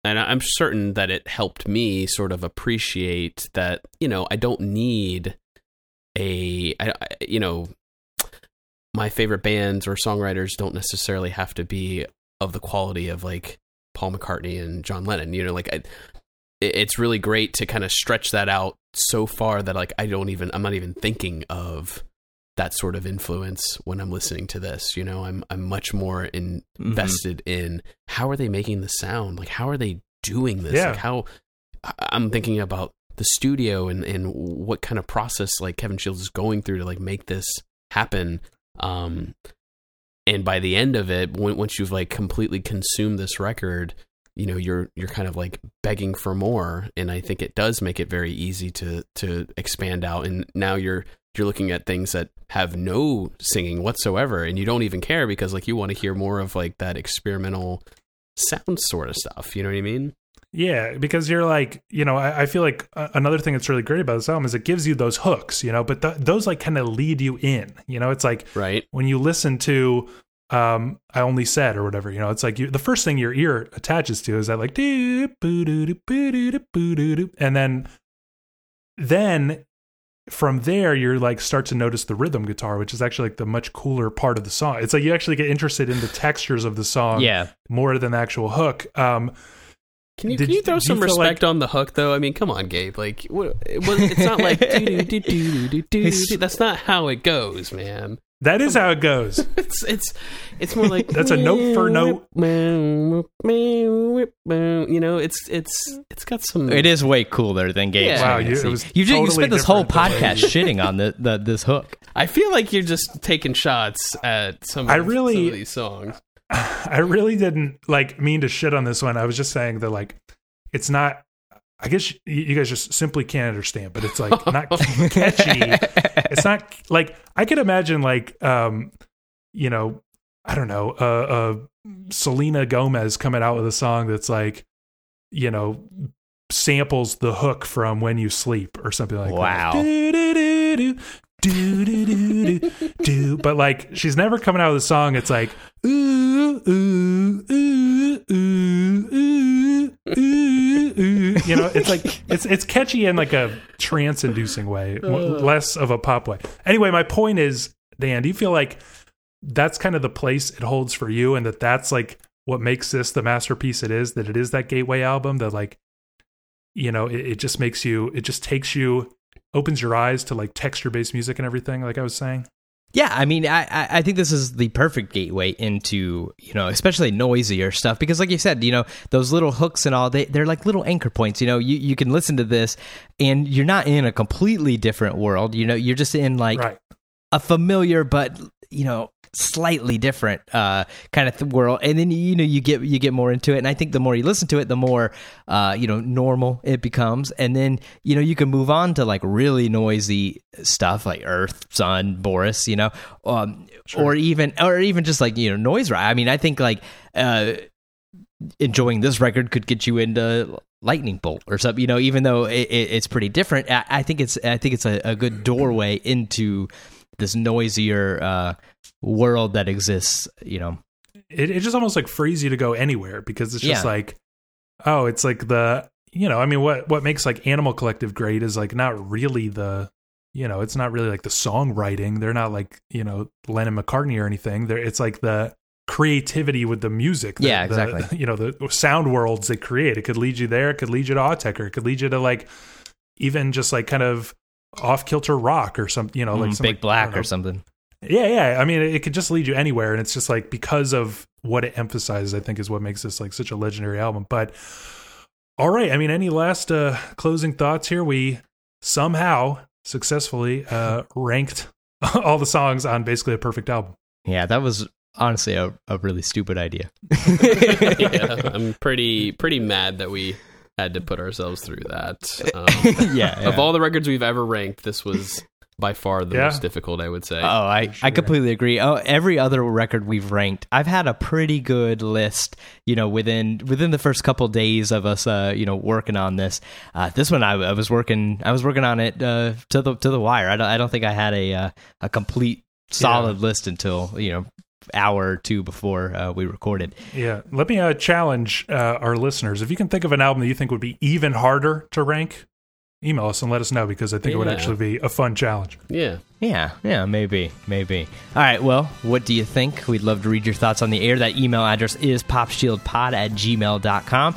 And I'm certain that it helped me sort of appreciate that, you know, I don't need a, I- you know, my favorite bands or songwriters don't necessarily have to be of the quality of like Paul McCartney and John Lennon. You know, like I, it's really great to kind of stretch that out so far that like I don't even I'm not even thinking of that sort of influence when I'm listening to this. You know, I'm I'm much more Mm-hmm. invested in how are they making the sound? Like how are they doing this? Yeah. Like how I'm thinking about the studio and and what kind of process like Kevin Shields is going through to like make this happen. Um, and by the end of it, when, once you've like completely consumed this record, you know you're you're kind of like begging for more, and I think it does make it very easy to to expand out. And now you're you're looking at things that have no singing whatsoever, and you don't even care because like you want to hear more of like that experimental sound sort of stuff. You know what I mean? Yeah, because you're like, you know, I, I feel like uh, another thing that's really great about this album is it gives you those hooks, you know, but th- those like kind of lead you in, you know, it's like Right. when you listen to um I only said or whatever, you know, it's like you the first thing your ear attaches to is that like and then then from there you're like start to notice the rhythm guitar, which is actually like the much cooler part of the song. It's like you actually get interested in the textures of the song Yeah. more than the actual hook. Um Can you, Did can you you- throw do you some feel respect on the hook, though? I mean, come on, Gabe. Like, what, it was, it's not like that's not how it goes, man. that is how it goes. It's it's it's more like That's a note for note. You know, it's it's it's got some. It is way cooler than Gabe's. Yeah. Wow, you- it was you, ju- you spent this whole different than podcast shitting on the, the this hook. I feel like you're just taking shots at some. I really- some of these songs. I really didn't like mean to shit on this one. I was just saying that like it's not. I guess you, guys just simply can't understand, but it's like not catchy. It's not like I could imagine like um, you know, I don't know, uh, uh, Selena Gomez coming out with a song that's like, you know, samples the hook from When You Sleep or something like Wow. that. Do-do-do-do, do-do-do-do-do. But like she's never coming out with a song. It's like ooh ooh ooh ooh ooh ooh ooh. You know, it's like it's it's catchy in like a trance-inducing way, less of a pop way. Anyway, my point is, Dan, do you feel like that's kind of the place it holds for you, and that that's like what makes this the masterpiece it is? That it is that gateway album that like, you know, it, it just makes you, it just takes you, opens your eyes to like texture-based music and everything. Like I was saying. Yeah, I mean, I, I I think this is the perfect gateway into you know, especially noisier stuff because, like you said, you know, those little hooks and all they they're like little anchor points. You know, you you can listen to this and you're not in a completely different world. You know, you're just in like right. a familiar but you know slightly different uh, kind of th- world. And then you know you get you get more into it. And i think the more you listen to it the more uh, you know normal it becomes. And then you know you can move on to like really noisy stuff like earth Sunn boris you know? Um, or even or even just like you know noise right i mean i think like uh, enjoying this record could get you into lightning bolt or something you know even though it, it, it's pretty different. I, I think it's i think it's a, a good doorway into this noisier uh, world that exists you know? It, it just almost like frees you to go anywhere because it's just Yeah. like oh it's like the you know i mean what what makes like animal collective great is like not really the you know it's not really like the songwriting. They're not like you know lennon mccartney or anything. They're it's like the creativity with the music the, Yeah, the- exactly. you know the sound worlds they create. It could lead you there. It could lead you to Autechre it could lead you to like even just like kind of off kilter rock or something you know like Mm, some, big like, black or something yeah, yeah. I mean, it, it could just lead you anywhere, and it's just like because of what it emphasizes. I think is what makes this like such a legendary album. But all right, I mean, any last uh, closing thoughts here? We somehow successfully uh, ranked all the songs on basically a perfect album. yeah that was honestly a, a really stupid idea yeah, I'm pretty pretty mad that we had to put ourselves through that. Um, yeah, Of all the records we've ever ranked, this was by far the Yeah. most difficult. I would say. Oh, I, I completely agree. Oh, every other record we've ranked, I've had a pretty good list. You know, within within the first couple days of us, uh, you know, working on this. Uh, this one, I, I was working, I was working on it uh, to the to the wire. I don't, I don't think I had a uh, a complete solid list until you know hour or two before uh, we recorded. Yeah, let me uh, challenge uh, our listeners. If you can think of an album that you think would be even harder to rank, email us and let us know because I think it would actually be a fun challenge. yeah. Yeah, yeah, maybe, maybe. All right, well, what do you think? We'd love to read your thoughts on the air. That email address is popshieldpod at gmail.com.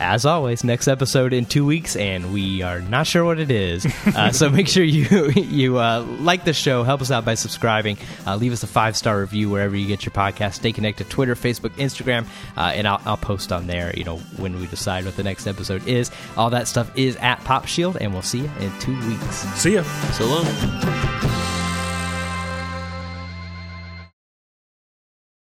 As always, next episode in two weeks, and we are not sure what it is. Uh, so make sure you you uh, like the show, help us out by subscribing, uh, leave us a five star review wherever you get your podcast. Stay connected: Twitter, Facebook, Instagram, uh, and I'll, I'll post on there. You know when we decide what the next episode is. All that stuff is at Pop Shield, and we'll see you in two weeks. See ya. So long.